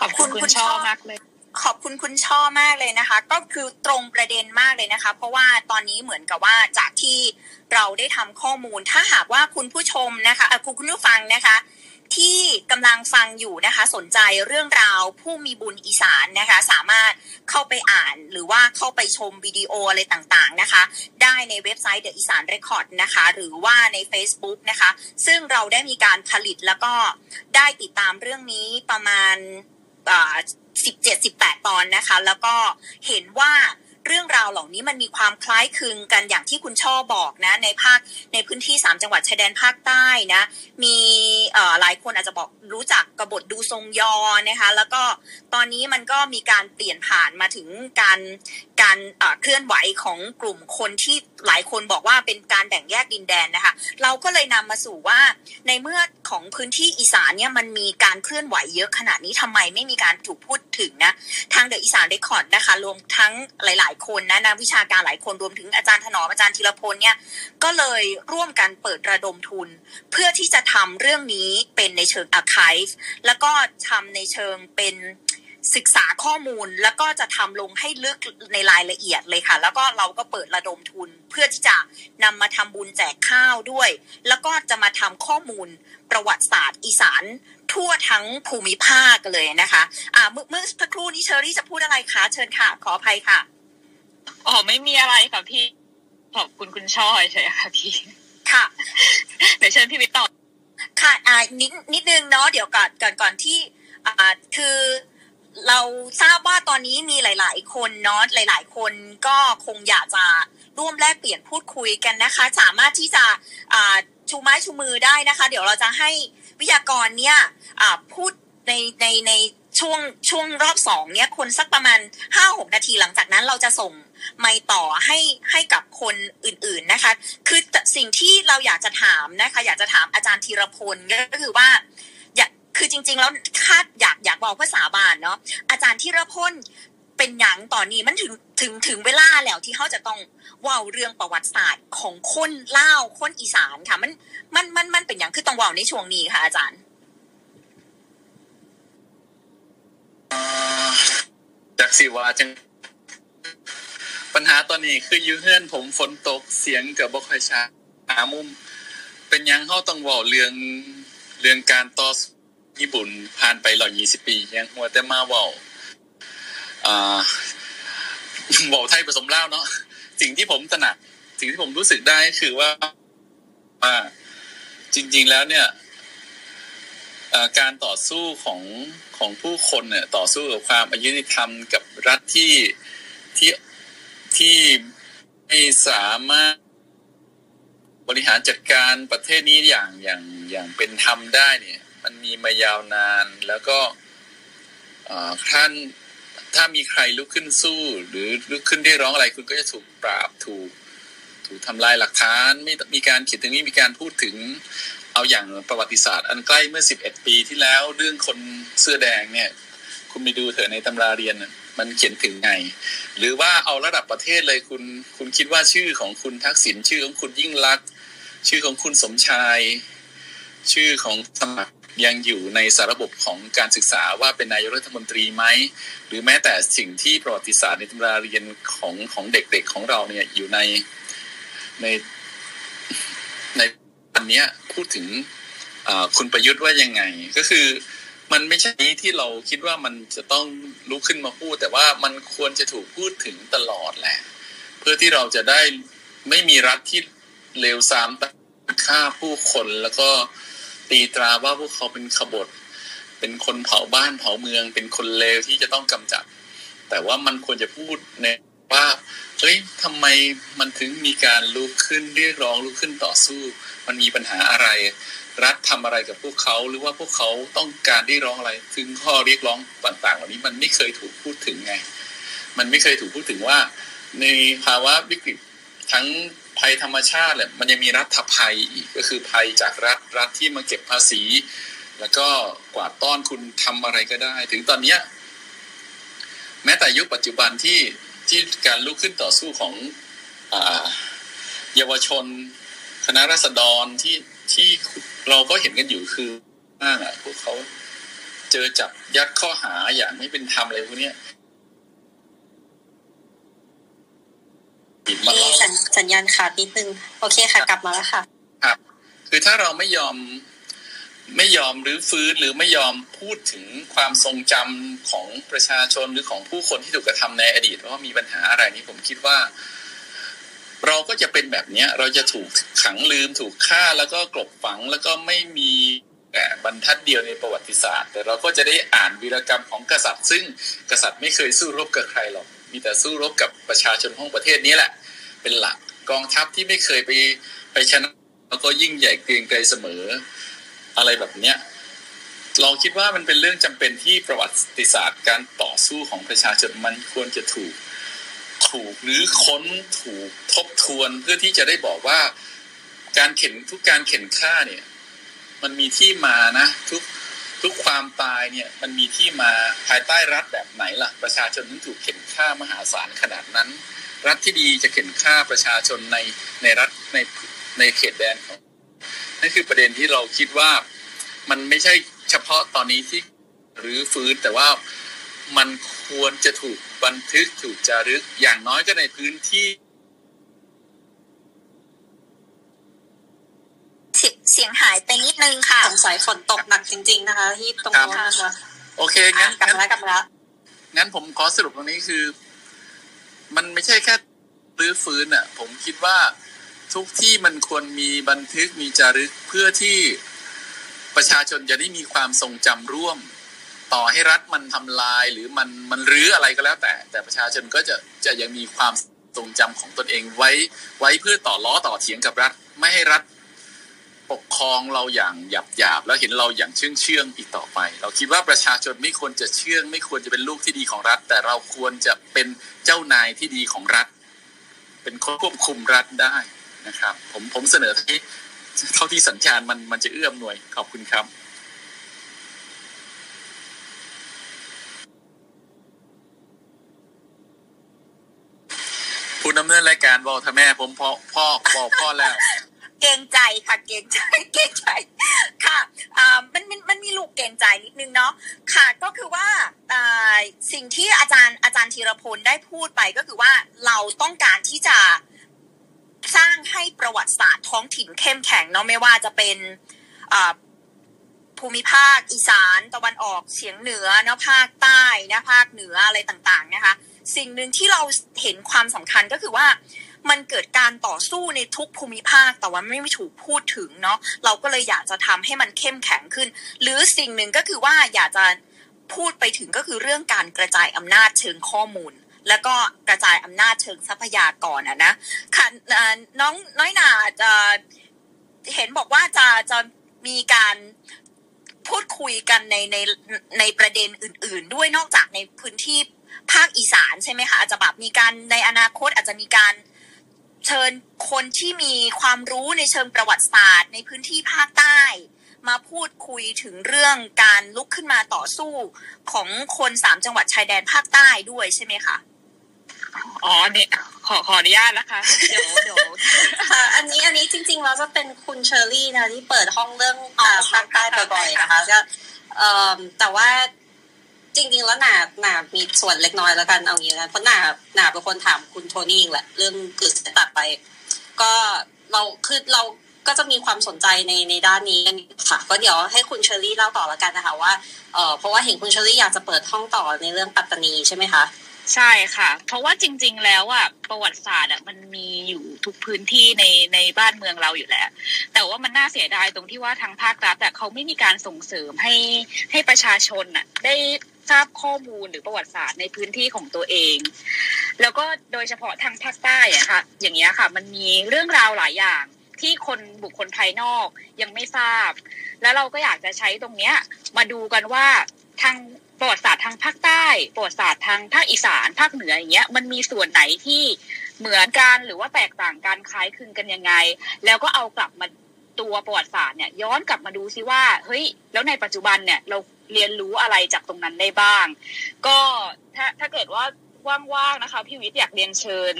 ขอบคุณคุณช่อมากเลย ขอบคุณคุณช่อมากเลยนะคะ ก็คือตรงประเด็นมากเลยนะคะ เพราะว่าตอนนี้เหมือนกับว่าจากที่เราได้ทำข้อมูล ถ้าหากว่าคุณผู้ชมนะคะคุณคุณผู้ฟังนะคะ ที่กำลังฟังอยู่นะคะ สนใจเรื่องราวผู้มีบุญอีสานนะคะ สามารถเข้าไปอ่านหรือว่าเข้าไปชมวิดีโออะไรต่างๆนะคะ ได้ในเว็บไซต์ The อีสานเรคคอร์ดนะคะ หรือว่าใน Facebook นะคะ ซึ่งเราได้มีการผลิตแล้วก็ได้ติดตามเรื่องนี้ประมาณ สิบเจ็ดสิบแปดตอนนะคะ แล้วก็เห็นว่า เรื่องราวเหล่านี้มันมีความคล้ายคลึงกันอย่างที่คุณช่อบอกนะ ในภาคในพื้นที่ 3 จังหวัดชายแดนภาคใต้นะ มีหลายคนอาจจะบอกรู้จักกบฏดูทรงยอนะคะแล้วก็ตอนนี้มันก็มีการเปลี่ยนผ่านมาถึงการการเคลื่อนไหวของกลุ่มคนที่หลายคนบอกว่าเป็นการแบ่งแยกดินแดนนะคะเราก็เลยนำมาสู่ว่าในเมื่อของพื้นที่อีสานเนี่ยมันมีการเคลื่อนไหวเยอะขนาดนี้ทำไมไม่มีการถูกพูดถึงนะทางเดอะอีสานเรคคอร์ดนะคะรวมทั้งหลายายคนนะนักวิชาการหลายคนรวมถึงอาจารย์ถนอมอาจารย์ธีรพลเนี่ยก็เลยร่วมกันเปิดระดมทุน เพื่อที่จะทำเรื่องนี้เป็นในเชิงอาคายแล้วก็ทำในเชิงเป็นศึกษาข้อมูลแล้วก็จะทำลงให้ลึกในรายละเอียดเลยค่ะ แล้วก็เราก็เปิดระดมทุนเพื่อที่จะนำมาทำบุญแจกข้าวด้วย แล้วก็จะมาทำข้อมูลประวัติศาสตร์อีสานทั่วทั้งภูมิภาคเลยนะคะ อ่าเมื่อเมื่อสักครู่นี้เชอรี่จะพูดอะไรคะเชิญค่ะขออภัยค่ะ อ๋อไม่มีอะไรค่ะพี่ ขอบคุณคุณช่อยใช่ค่ะพี่ ค่ะ เดี๋ยวเชิญพี่วิทย์ต่อค่ะอ่านิดนิดนึงเนาะเดี๋ยวก่อนก่อนก่อนที่อ่าคือเราทราบว่าตอนนี้มีหลาย ๆ คนเนาะหลาย ๆ คนก็คงอยากจะร่วมแลกเปลี่ยนพูดคุยกันนะคะ สามารถที่จะอ่าชูไม้ชูมือได้นะคะ เดี๋ยวเราจะให้วิทยากรเนี่ยอ่าพูดในในใน ช่วงช่วงรอบสองเนี่ยคนสักประมาณห้าหกนาทีหลังจากนั้นเราจะส่งไมค์ต่อให้ให้กับคนอื่นๆนะคะ คือสิ่งที่เราอยากจะถามนะคะ อยากจะถามอาจารย์ธีรพลก็คือว่าอยากคือจริง ๆ แล้วคาดอยากอยากบอกภาษาบานเนาะอาจารย์ธีรพลเป็นหยังตอนนี้มันถึงถึงถึงเวลาแล้วที่เขาจะต้องว่าเรื่องประวัติศาสตร์ของคนเล่าคนอีสานค่ะ มันมันมันมันเป็นอย่างคือต้องว่าในช่วงนี้ค่ะอาจารย์ จากสิวาจัง ปัญหาตอนนี้คืออยูเฮือนผมฝนตกเสียงกับบ่ค่อยชัดหามุม เป็นยังเข้าต้องว้าเรื่องเรื่องการต่อสญี่ปุ่นผ่านไป120ปี ยังหัวแต่มาว้าอ่าเว้าไทยผสมเลาเนาะสิ่งที่ผมตระหนัก สิ่งที่ผมรู้สึกได้คือว่าว่าจริง ๆ แล้วเนี่ย การต่อสู้ของของผู้คนเนี่ยต่อสู้กับความอายุติธรรมกับรัฐที่ที่ที่ไม่สามารถบริหารจัดการประเทศนี้อย่างอย่างอย่างเป็นธรรมได้เนี่ย มันมีมายาวนานแล้วก็ท่านถ้ามีใครลุกขึ้นสู้ หรือลุกขึ้นเรียกร้องอะไรคุณก็จะถูกปราบถูก ถูกทำลายหลักฐานไม่มีการเขียนถึงนี้มีการพูดถึง เอาอย่างประวัติศาสตร์อันใกล้เมื่อ 11 ปีที่แล้วเรื่องคนเสื้อแดงเนี่ย คุณไปดูเถอะในตำราเรียนมันเขียนถึงไง หรือว่าเอาระดับประเทศเลยคุณคุณคิดว่าชื่อของคุณทักษิณชื่อของคุณยิ่งลักษณ์ชื่อของคุณสมชาย ชื่อของสมัครยังอยู่ในสารระบบของการศึกษาว่าเป็นนายกรัฐมนตรีไหม หรือแม้แต่สิ่งที่ประวัติศาสตร์ในตำราเรียนของของเด็กๆของเราเนี่ยอยู่ในในใน อันเนี้ยพูดถึงคุณประยุทธ์ว่ายังไง ก็คือมันไม่ใช่นี้ที่เราคิดว่ามันจะต้องลุกขึ้นมาพูด แต่ว่ามันควรจะถูกพูดถึงตลอดแหละ เพื่อที่เราจะได้ไม่มีรัฐที่เลวทรามฆ่าผู้คนแล้วก็ตีตราว่าพวกเขาเป็นขบฏ เป็นคนเผาบ้านเผาเมือง เป็นคนเลวที่จะต้องกำจัด แต่ว่ามันควรจะพูดในว่าเฮ้ยทำไมมันถึงมีการลุกขึ้นเรียกร้องลุกขึ้นต่อสู้ มันมีปัญหาอะไร รัฐทำอะไรกับพวกเขาหรือว่าพวกเขาต้องการเรียกร้องอะไรถึงข้อเรียกร้องต่างๆ เหล่านี้มันไม่เคยถูกพูดถึงไง มันไม่เคยถูกพูดถึงว่า ในภาวะวิกฤตทั้งภัยธรรมชาติแหละมันยังมีรัฐภัยอีกก็คือภัยจากรัฐรัฐที่มาเก็บภาษี แล้วก็กวาดต้อนคุณทำอะไรก็ได้ ถึงตอนเนี้ยแม้แต่ยุคปัจจุบันที่ที่การลุกขึ้นต่อสู้ของอเยาวชน คณะรัษฎรที่ที่เราก็เห็นกันอยู่คือมากอะพวกเขาเจอจับยัดข้อหาอย่างไม่เป็นธรรมอะไรพวกเนี้ยปิดมามีล้อสัญสัญญาณขาดนิดนึง โอเคค่ะ กลับมาแล้วค่ะ ครับ คือถ้าเราไม่ยอมไม่ยอมหรือฟื้นหรือไม่ยอมพูดถึงความทรงจำของประชาชนหรือของผู้คนที่ถูกกระทำในอดีตว่ามีปัญหาอะไรนี้ผมคิดว่า เราก็จะเป็นแบบเนี้ย เราจะถูกขังลืมถูกฆ่าแล้วก็กลบฝังแล้วก็ไม่มีแต่บรรทัดเดียวในประวัติศาสตร์ แต่เราก็จะได้อ่านวีรกรรมของกษัตริย์ ซึ่งกษัตริย์ไม่เคยสู้รบกับใครหรอกมีแต่สู้รบกับประชาชนของประเทศนี้แหละ เป็นหลักกองทัพที่ไม่เคยไปไปชนะแล้วก็ยิ่งใหญ่เกรียงไกรเสมอ อะไรแบบเนี้ยเราคิดว่ามันเป็นเรื่องจำเป็นที่ประวัติศาสตร์การต่อสู้ของประชาชนมันควรจะถูก ถูกหรือค้นถูกทบทวนเพื่อที่จะได้บอกว่า การเข็นทุกการเข็นฆ่าเนี่ย มันมีที่มานะทุกทุกความตายเนี่ยมันมีที่มาภายใต้รัฐแบบไหนล่ะ ประชาชนถึงถูกเข็นฆ่ามหาศาลขนาดนั้น รัฐที่ดีจะเข็นฆ่าประชาชนในในรัฐในในเขตแดนของนั่นคือประเด็นที่เราคิดว่ามันไม่ใช่เฉพาะตอนนี้ที่หรือฟื้นแต่ว่า มันควรจะถูกบันทึกถูกจารึกอย่างน้อยก็ในพื้นที่เสียเสียงหายไปนิดนึงค่ะสงสัยฝนตกหนักจริง ๆ นะคะ ที่ตรงนู้นนะคะโอเคอะงั้นกลับงั้นมาแล้วกลับมาแล้วงั้นผมขอสรุปตรงนี้คือ มันไม่ใช่แค่รื้อฟื้นอะ ผมคิดว่าทุกที่มันควรมีบันทึกมีจารึกเพื่อที่ประชาชนจะได้มีความทรงจำร่วม ต่อให้รัฐมันทำลายหรือมันมันรื้ออะไรก็แล้วแต่ แต่ประชาชนก็จะจะยังมีความทรงจำของตนเองไว้ไว้เพื่อต่อล้อต่อเถียงกับรัฐ ไม่ให้รัฐปกครองเราอย่างหยาบหยาบแล้วเห็นเราอย่างเชื่องเชื่องอีกต่อไป เราคิดว่าประชาชนไม่ควรจะเชื่อง ไม่ควรจะเป็นลูกที่ดีของรัฐ แต่เราควรจะเป็นเจ้านายที่ดีของรัฐ เป็นคนควบคุมรัฐได้นะครับ ผมผมเสนอที่เท่าที่สัญญาณมันมันจะเอื้อมหน่วยขอบคุณครับ ผู้ดำเนินรายการบอกท่าแม่ผมพ่อพ่อบอกพ่อแล้ว เกรงใจค่ะเกรงใจเกรงใจค่ะอ่ามันมันมันมีลูกเกรงใจนิดนึงเนาะค่ะก็คือว่าอ่าสิ่งที่อาจารย์อาจารย์ธีรพลได้พูดไปก็คือว่าเราต้องการที่จะสร้างให้ประวัติศาสตร์ท้องถิ่นเข้มแข็งเนาะไม่ว่าจะเป็นอ่าภูมิภาคอีสานตะวันออกเฉียงเหนือเนาะภาคใต้นะภาคเหนืออะไรต่างๆนะคะ สิ่งหนึ่งที่เราเห็นความสำคัญก็คือว่ามันเกิดการต่อสู้ในทุกภูมิภาค แต่ว่าไม่ถูกพูดถึงเนาะเราก็เลยอยากจะทำให้มันเข้มแข็งขึ้น หรือสิ่งหนึ่งก็คือว่าอยากจะพูดไปถึงก็คือเรื่องการกระจายอำนาจเชิงข้อมูล แล้วก็กระจายอำนาจเชิงทรัพยากรอะนะค่ะน้องน้อยหนาจะเห็นบอกว่าจะจะมีการพูดคุยกันในในในประเด็นอื่น ๆ ด้วยนอกจากในพื้นที่ ภาคอีสานใช่ไหมคะอาจจะแบบมีการในอนาคตอาจจะมีการเชิญคนที่มีความรู้ในเชิงประวัติศาสตร์ ในพื้นที่ภาคใต้ มาพูดคุยถึงเรื่องการลุกขึ้นมาต่อสู้ของคนสามจังหวัดชายแดนภาคใต้ด้วยใช่ไหมคะอ๋อเนี่ยขอขออนุญาตนะคะเดี๋ยวเดี๋ยวค่ะอันนี้อันนี้จริงๆเราจะเป็นคุณเชอรี่นะที่เปิดห้องเรื่องภาคใต้บ่อยๆนะคะก็เอ่อแต่ว่า จริงๆแล้วหนาหนามีส่วนเล็กน้อยแล้วกันเอางี้แล้วกันเพราะหนาหนาเป็นคนถามคุณโทนี่เองแหละเรื่องคือตัดไป ก็เราคือเราก็จะมีความสนใจในในด้านนี้กันค่ะก็เดี๋ยวให้คุณเชอรี่เล่าต่อแล้วกันนะคะว่าเออเพราะว่าเห็นคุณเชอรี่อยากจะเปิดห้องต่อในเรื่องปัตตานีใช่ไหมคะใช่ค่ะ เพราะว่าจริง ๆ แล้วอะประวัติศาสตร์อะมันมีอยู่ทุกพื้นที่ในในบ้านเมืองเราอยู่แล้ว แต่ว่ามันน่าเสียดายตรงที่ว่าทางภาครัฐอะเขาไม่มีการส่งเสริมให้ให้ประชาชนอะได้ ทราบข้อมูลหรือประวัติศาสตร์ในพื้นที่ของตัวเอง แล้วก็โดยเฉพาะทางภาคใต้อะค่ะ อย่างเงี้ยค่ะ มันมีเรื่องราวหลายอย่างที่คนบุคคลภายนอกยังไม่ทราบ แล้วเราก็อยากจะใช้ตรงเนี้ย มาดูกันว่าทางประวัติศาสตร์ทางภาคใต้ประวัติศาสตร์ทางภาคอีสานภาคเหนืออย่างเงี้ยมันมีส่วนไหนที่เหมือนกันหรือว่าแตกต่างกันคล้ายคลึงกันยังไง แล้วก็เอากลับมาตัวประวัติศาสตร์เนี่ยย้อนกลับมาดูซิว่าเฮ้ยแล้วในปัจจุบันเนี่ยเรา เรียนรู้อะไรจากตรงนั้นได้บ้าง ก็ถ้าถ้าเกิดว่าว่างๆนะคะพี่วิทย์อยากเรียนเชิญ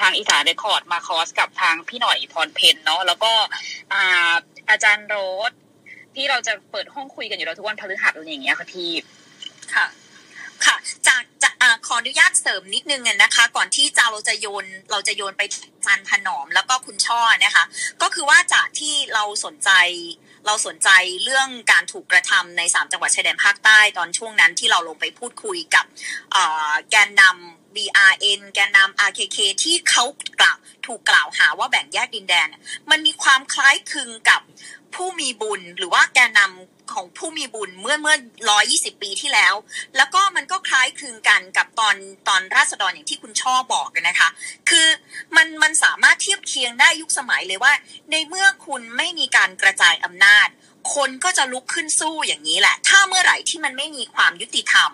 ทางอีสาน Record มา cross กับทางพี่หน่อยพรเพ็ญเนาะแล้วก็อ่าอาจารย์โรสที่เราจะเปิดห้องคุยกันอยู่แล้วทุกวันพฤหัสอะไรอย่างเงี้ยค่ะพี่ค่ะ ค่ะ จากจะขออนุญาตเสริมนิดนึงนะคะ ก่อนที่จะเราจะโยนเราจะโยนไปจันถนอมแล้วก็คุณช่อนะคะ ก็คือว่าจากที่เราสนใจ เราสนใจเรื่องการถูกกระทำในสามจังหวัดชายแดนภาคใต้ตอนช่วงนั้นที่เราลงไปพูดคุยกับแกนนำ BRN แกนนำ RKK ที่เขากล่าวถูกกล่าวหาว่าแบ่งแยกดินแดน มันมีความคล้ายคลึงกับผู้มีบุญหรือว่าแกนนำ ของผู้มีบุญเมื่อเมื่อ120ปีที่แล้ว แล้วก็มันก็คล้ายคลึงกันกับตอนตอนราษฎรอย่างที่คุณช่อบอกกันนะคะ คือมันมันสามารถเทียบเคียงได้ยุคสมัยเลยว่า ในเมื่อคุณไม่มีการกระจายอำนาจ คนก็จะลุกขึ้นสู้อย่างนี้แหละ ถ้าเมื่อไหร่ที่มันไม่มีความยุติธรรม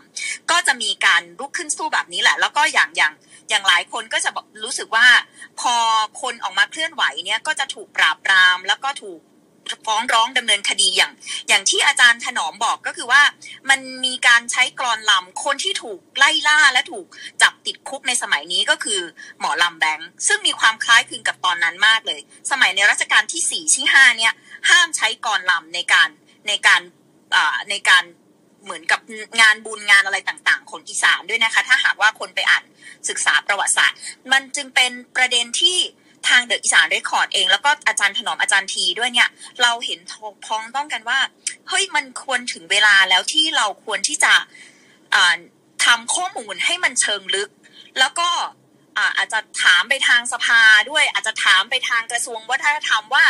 ก็จะมีการลุกขึ้นสู้แบบนี้แหละ แล้วก็อย่างอย่างอย่างหลายคนก็จะรู้สึกว่า พอคนออกมาเคลื่อนไหวเนี่ยก็จะถูกปราบปรามแล้วก็ถูก ฟ้องร้องดำเนินคดีอย่าง อย่างที่อาจารย์ถนอมบอกก็คือว่า มันมีการใช้กรอนลำคนที่ถูกไล่ล่าและถูกจับติดคุกในสมัยนี้ก็คือหมอลำแบงค์ซึ่งมีความคล้ายคลึงกับตอนนั้นมากเลย สมัยในรัชกาลที่สี่ที่ห้าเนี่ยห้ามใช้กรลำในการในการอ่าในการเหมือนกับงานบุญงานอะไรต่างๆของอีสานด้วยนะคะ ถ้าหากว่าคนไปอ่านศึกษาประวัติศาสตร์ มันจึงเป็นประเด็นที่ ทางเดอะอีสานเรคคอร์ดเอง แล้วก็อาจารย์ถนอมอาจารย์ทีด้วยเนี่ย เราเห็นพ้องต้องกันว่า เฮ้ยมันควรถึงเวลาแล้วที่เราควรที่จะอ่าทำข้อมูลให้มันเชิงลึก แล้วก็อาจจะถามไปทางสภาด้วย อาจจะถามไปทางกระทรวงวัฒนธรรมว่า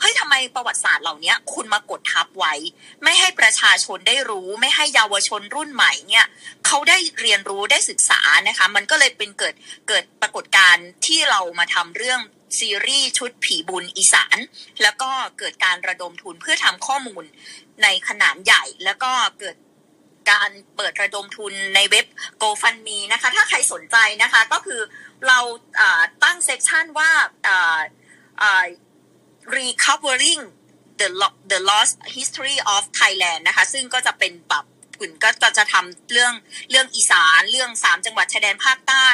เฮ้ยทำไมประวัติศาสตร์เหล่านี้คุณมากดทับไว้ ไม่ให้ประชาชนได้รู้ ไม่ให้เยาวชนรุ่นใหม่เนี่ยเขาได้เรียนรู้ได้ศึกษานะคะ มันก็เลยเป็นเกิดเกิดปรากฏการณ์ที่เรามาทำเรื่อง ซีรีส์ชุดผีบุญอีสาน แล้วก็เกิดการระดมทุนเพื่อทำข้อมูลในขนาดใหญ่ แล้วก็เกิดการเปิดระดมทุนในเว็บ GoFundMe นะคะ ถ้าใครสนใจนะคะก็คือเราตั้งเซสชันว่า recovering the the lost history of Thailand นะคะ ซึ่งก็จะเป็นแบบ กุ่นก็จะทำเรื่องเรื่องอีสานเรื่องสามจังหวัดชายแดนภาคใต้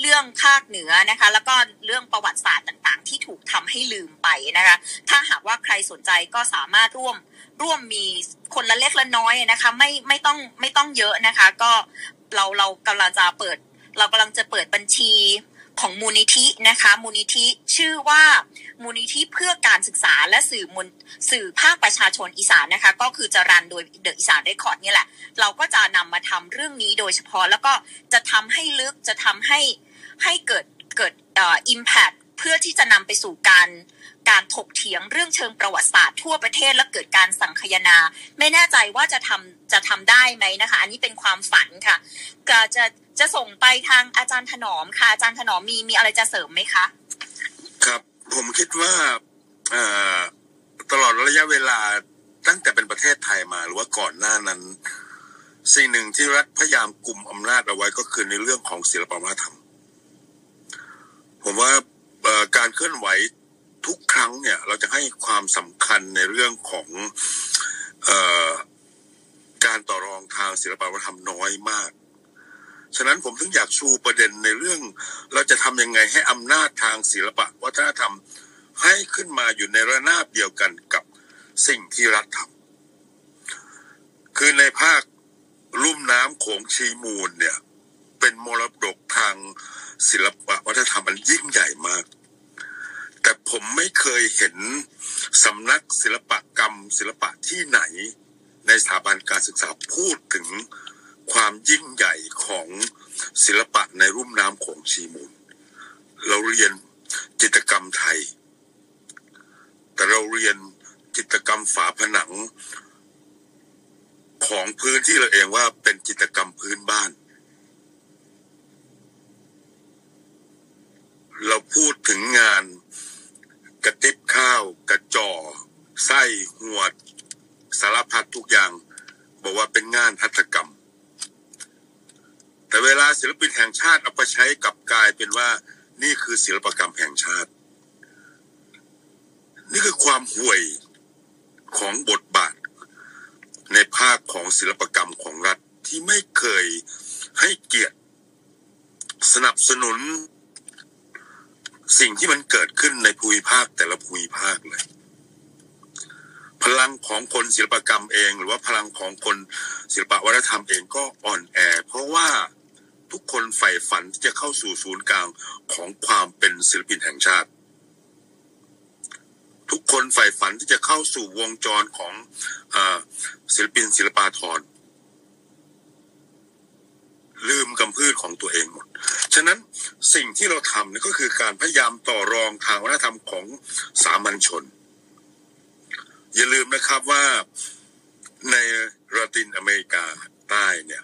เรื่องภาคเหนือนะคะ แล้วก็เรื่องประวัติศาสตร์ต่างๆ ที่ถูกทำให้ลืมไปนะคะ ถ้าหากว่าใครสนใจก็สามารถร่วมร่วมมีคนละเล็กละน้อยนะคะ ไม่ไม่ต้องไม่ต้องเยอะนะคะ ก็เราเรากำลังจะเปิด เรากำลังจะเปิดบัญชี ของมูลนิธินะคะมูลนิธิชื่อว่ามูลนิธิเพื่อการศึกษาและสื่อมวลสื่อภาคประชาชนอีสานนะคะก็คือจะรันโดยเดอะอีสานเรคคอร์ดนี่แหละ เราก็จะนำมาทำเรื่องนี้โดยเฉพาะแล้วก็จะทำให้ลึกจะทำให้ให้เกิดเกิดเอ่อ impact เพื่อที่จะนำไปสู่การ การถกเถียงเรื่องเชิงประวัติศาสตร์ทั่วประเทศและเกิดการสังคายนา ไม่แน่ใจว่าจะทำจะทำได้ไหมนะคะ อันนี้เป็นความฝันค่ะก็จะจะส่งไปทางอาจารย์ถนอมค่ะ อาจารย์ถนอมมีมีอะไรจะเสริมไหมคะ ครับผมคิดว่าตลอดระยะเวลาตั้งแต่เป็นประเทศไทยมาหรือว่าก่อนหน้านั้น สิ่งหนึ่งที่รัฐพยายามกลุ่มอำนาจเอาไว้ก็คือในเรื่องของศิลปวัฒนธรรม ผมว่าการเคลื่อนไหว ทุกครั้งเนี่ย เราจะให้ความสำคัญในเรื่องของออการต่อรองทางศิลปวัฒนธรรมน้อยมาก ฉะนั้นผมถึงอยากชูประเด็นในเรื่อง เราจะทำยังไงให้อำนาจทางศิลปะวัฒนธรรม ให้ขึ้นมาอยู่ในระนาบเดียวกันกับสิ่งที่รัฐทำคือในภาคลุ่มน้ำโขงชีมูลเนี่ย เป็นมรดกทางศิลปะวัฒนธรรมมันยิ่งใหญ่มาก แต่ผมไม่เคยเห็นสำนักศิลปกรรม ศิลปะที่ไหน ในสถาบันการศึกษาพูดถึงความยิ่งใหญ่ของศิลปะในรุ่มน้ำโขงชีมูล เราเรียนจิตรกรรมไทย แต่เราเรียนจิตรกรรมฝาผนังของพื้นที่เราเองว่าเป็นจิตรกรรมพื้นบ้าน เราพูดถึงงาน กระติบข้าว กระจอไส้หวด สารพัดทุกอย่าง บอกว่าเป็นงานหัตถกรรม แต่เวลาศิลปินแห่งชาติเอาไปใช้กลับกลายเป็นว่านี่คือศิลปกรรมแห่งชาติ นี่คือความห่วยของบทบาท ในภาคของศิลปกรรมของรัฐที่ไม่เคยให้เกียรติสนับสนุน สิ่งที่มันเกิดขึ้นในภูมิภาคแต่ละภูมิภาคเลย พลังของคนศิลปกรรมเอง หรือว่าพลังของคนศิลปวัฒนธรรมเองก็อ่อนแอ เพราะว่าทุกคนใฝ่ฝันที่จะเข้าสู่ศูนย์กลางของความเป็นศิลปินแห่งชาติ ทุกคนใฝ่ฝันที่จะเข้าสู่วงจรของอศิลปินศิลปาธร ลืมกำพืชของตัวเองหมด ฉะนั้นสิ่งที่เราทำนี่ก็คือการพยายามต่อรองทางวัฒนธรรมของสามัญชน อย่าลืมนะครับว่าในลาตินอเมริกาใต้เนี่ย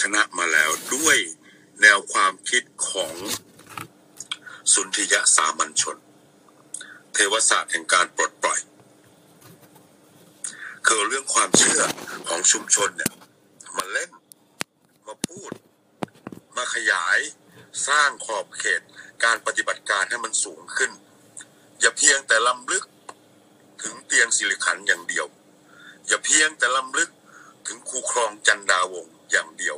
ชนะมาแล้วด้วยแนวความคิดของสุนทรียสามัญชน เทวศาสตร์แห่งการปลดปล่อย คือเรื่องความเชื่อของชุมชนเนี่ยมาเล่น พูด มาขยายสร้างขอบเขตการปฏิบัติการให้มันสูงขึ้น อย่าเพียงแต่ลำลึกถึงเตียงสิริขันอย่างเดียว อย่าเพียงแต่ลำลึกถึงครูครองจันดาวงอย่างเดียว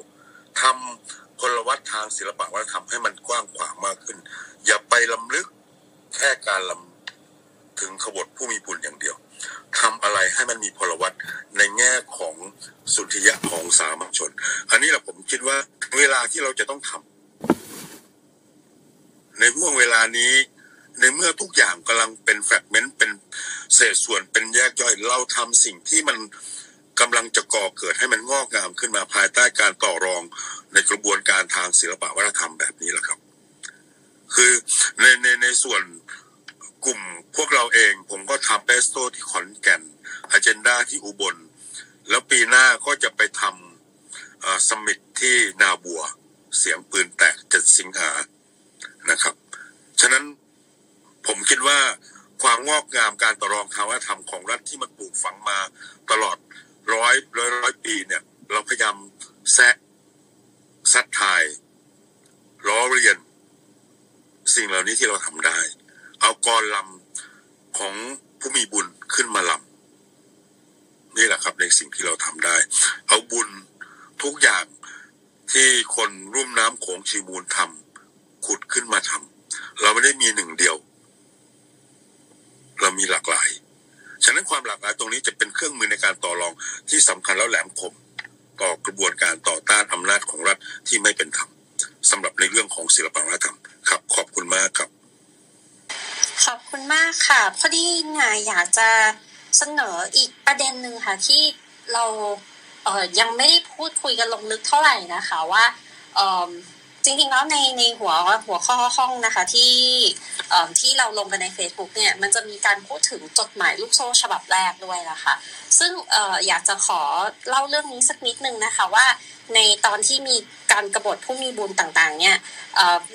ทำพลวัตทางศิลปะวัฒนธรรมให้มันกว้างขวางมากขึ้น อย่าไปลำลึกแค่การลำถึงขบฏผู้มีบุญอย่างเดียว ทำอะไรให้มันมีพลวัตในแง่ของสุทรียะของสามัญชน อันนี้แหละผมคิดว่าเวลาที่เราจะต้องทำในห่วงเวลานี้ ในเมื่อทุกอย่างกำลังเป็นแฟกเมนต์เป็นเศษส่วนเป็นแยกย่อย เราทำสิ่งที่มันกำลังจะก่อเกิดให้มันงอกงามขึ้นมาภายใต้การต่อรองในกระบวนการทางศิลปะวัฒนธรรมแบบนี้แหละครับ คือในในในส่วน กลุ่มพวกเราเองผมก็ทำเปสโตที่ขอนแก่นอเจนดาที่อุบล แล้วปีหน้าก็จะไปทำสมิตที่นาบัว เสียงปืนแตกเจ็ดสิงหานะครับ ฉะนั้นผมคิดว่าความงอกงามการต่อรองทางวัฒนธรรมของรัฐที่มันปลูกฝังมาตลอดร้อยร้อยร้อยปีเนี่ย เราพยายามแซะซัดทายล้อเรียน สิ่งเหล่านี้ที่เราทำได้ เอากรลำของผู้มีบุญขึ้นมาลำนี่แหละครับในสิ่งที่เราทำได้ เอาบุญทุกอย่างที่คนรุ่มน้ำโขงชีมูลทำขุดขึ้นมาทำเราไม่ได้มีหนึ่งเดียว เรามีหลากหลาย ฉะนั้นความหลากหลายตรงนี้จะเป็นเครื่องมือในการต่อรองที่สำคัญแล้วแหลมคมต่อกระบวนการต่อต้านอำนาจของรัฐที่ไม่เป็นธรรมสำหรับในเรื่องของศิลปวัฒนธรรมครับ ขอบคุณมากครับ ขอบคุณมากค่ะ พอดีเนี่ยอยากจะเสนออีกประเด็นหนึ่งค่ะที่เราเออยังไม่ได้พูดคุยกันลงลึกเท่าไหร่นะคะว่าเออ จริงๆแล้วในในหัวหัวข้อห้องนะคะที่เอ่อที่เราลงกันใน Facebook เนี่ยมันจะมีการพูดถึงจดหมายลูกโซ่ฉบับแรกด้วยนะคะซึ่งเอ่ออยากจะขอเล่าเรื่องนี้สักนิดนึงนะคะว่าในตอนที่มีการกรบฏผู้มีบุญต่างๆ เนี่ย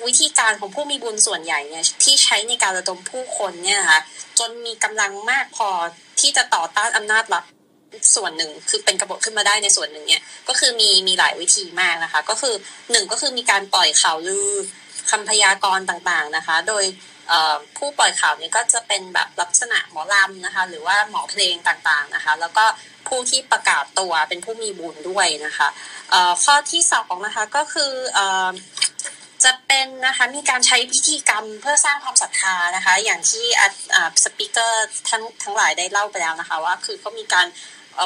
วิธีการของผู้มีบุญส่วนใหญ่เนี่ยที่ใช้ในการระดมผู้คนเนี่ยนะคะจนมีกำลังมากพอที่จะต่อต้านอำนาจรัฐ ส่วนหนึ่งคือเป็นกบฏขึ้นมาได้ในส่วนหนึ่งเนี่ยก็คือมีมีหลายวิธีมากนะคะ ก็คือหนึ่งก็คือมีการปล่อยข่าวลือคำพยากรณ์ต่างๆนะคะ โดยผู้ปล่อยข่าวนี้ก็จะเป็นแบบลักษณะหมอลำนะคะ หรือว่าหมอเพลงต่างๆนะคะ แล้วก็ผู้ที่ประกาศตัวเป็นผู้มีบุญด้วยนะคะข้อที่สองนะคะก็คือจะเป็นนะคะมีการใช้พิธีกรรมเพื่อสร้างความศรัทธานะคะ อย่างที่สปิเกอร์ทั้งทั้งหลายได้เล่าไปแล้วนะคะ ว่าคือก็มีการ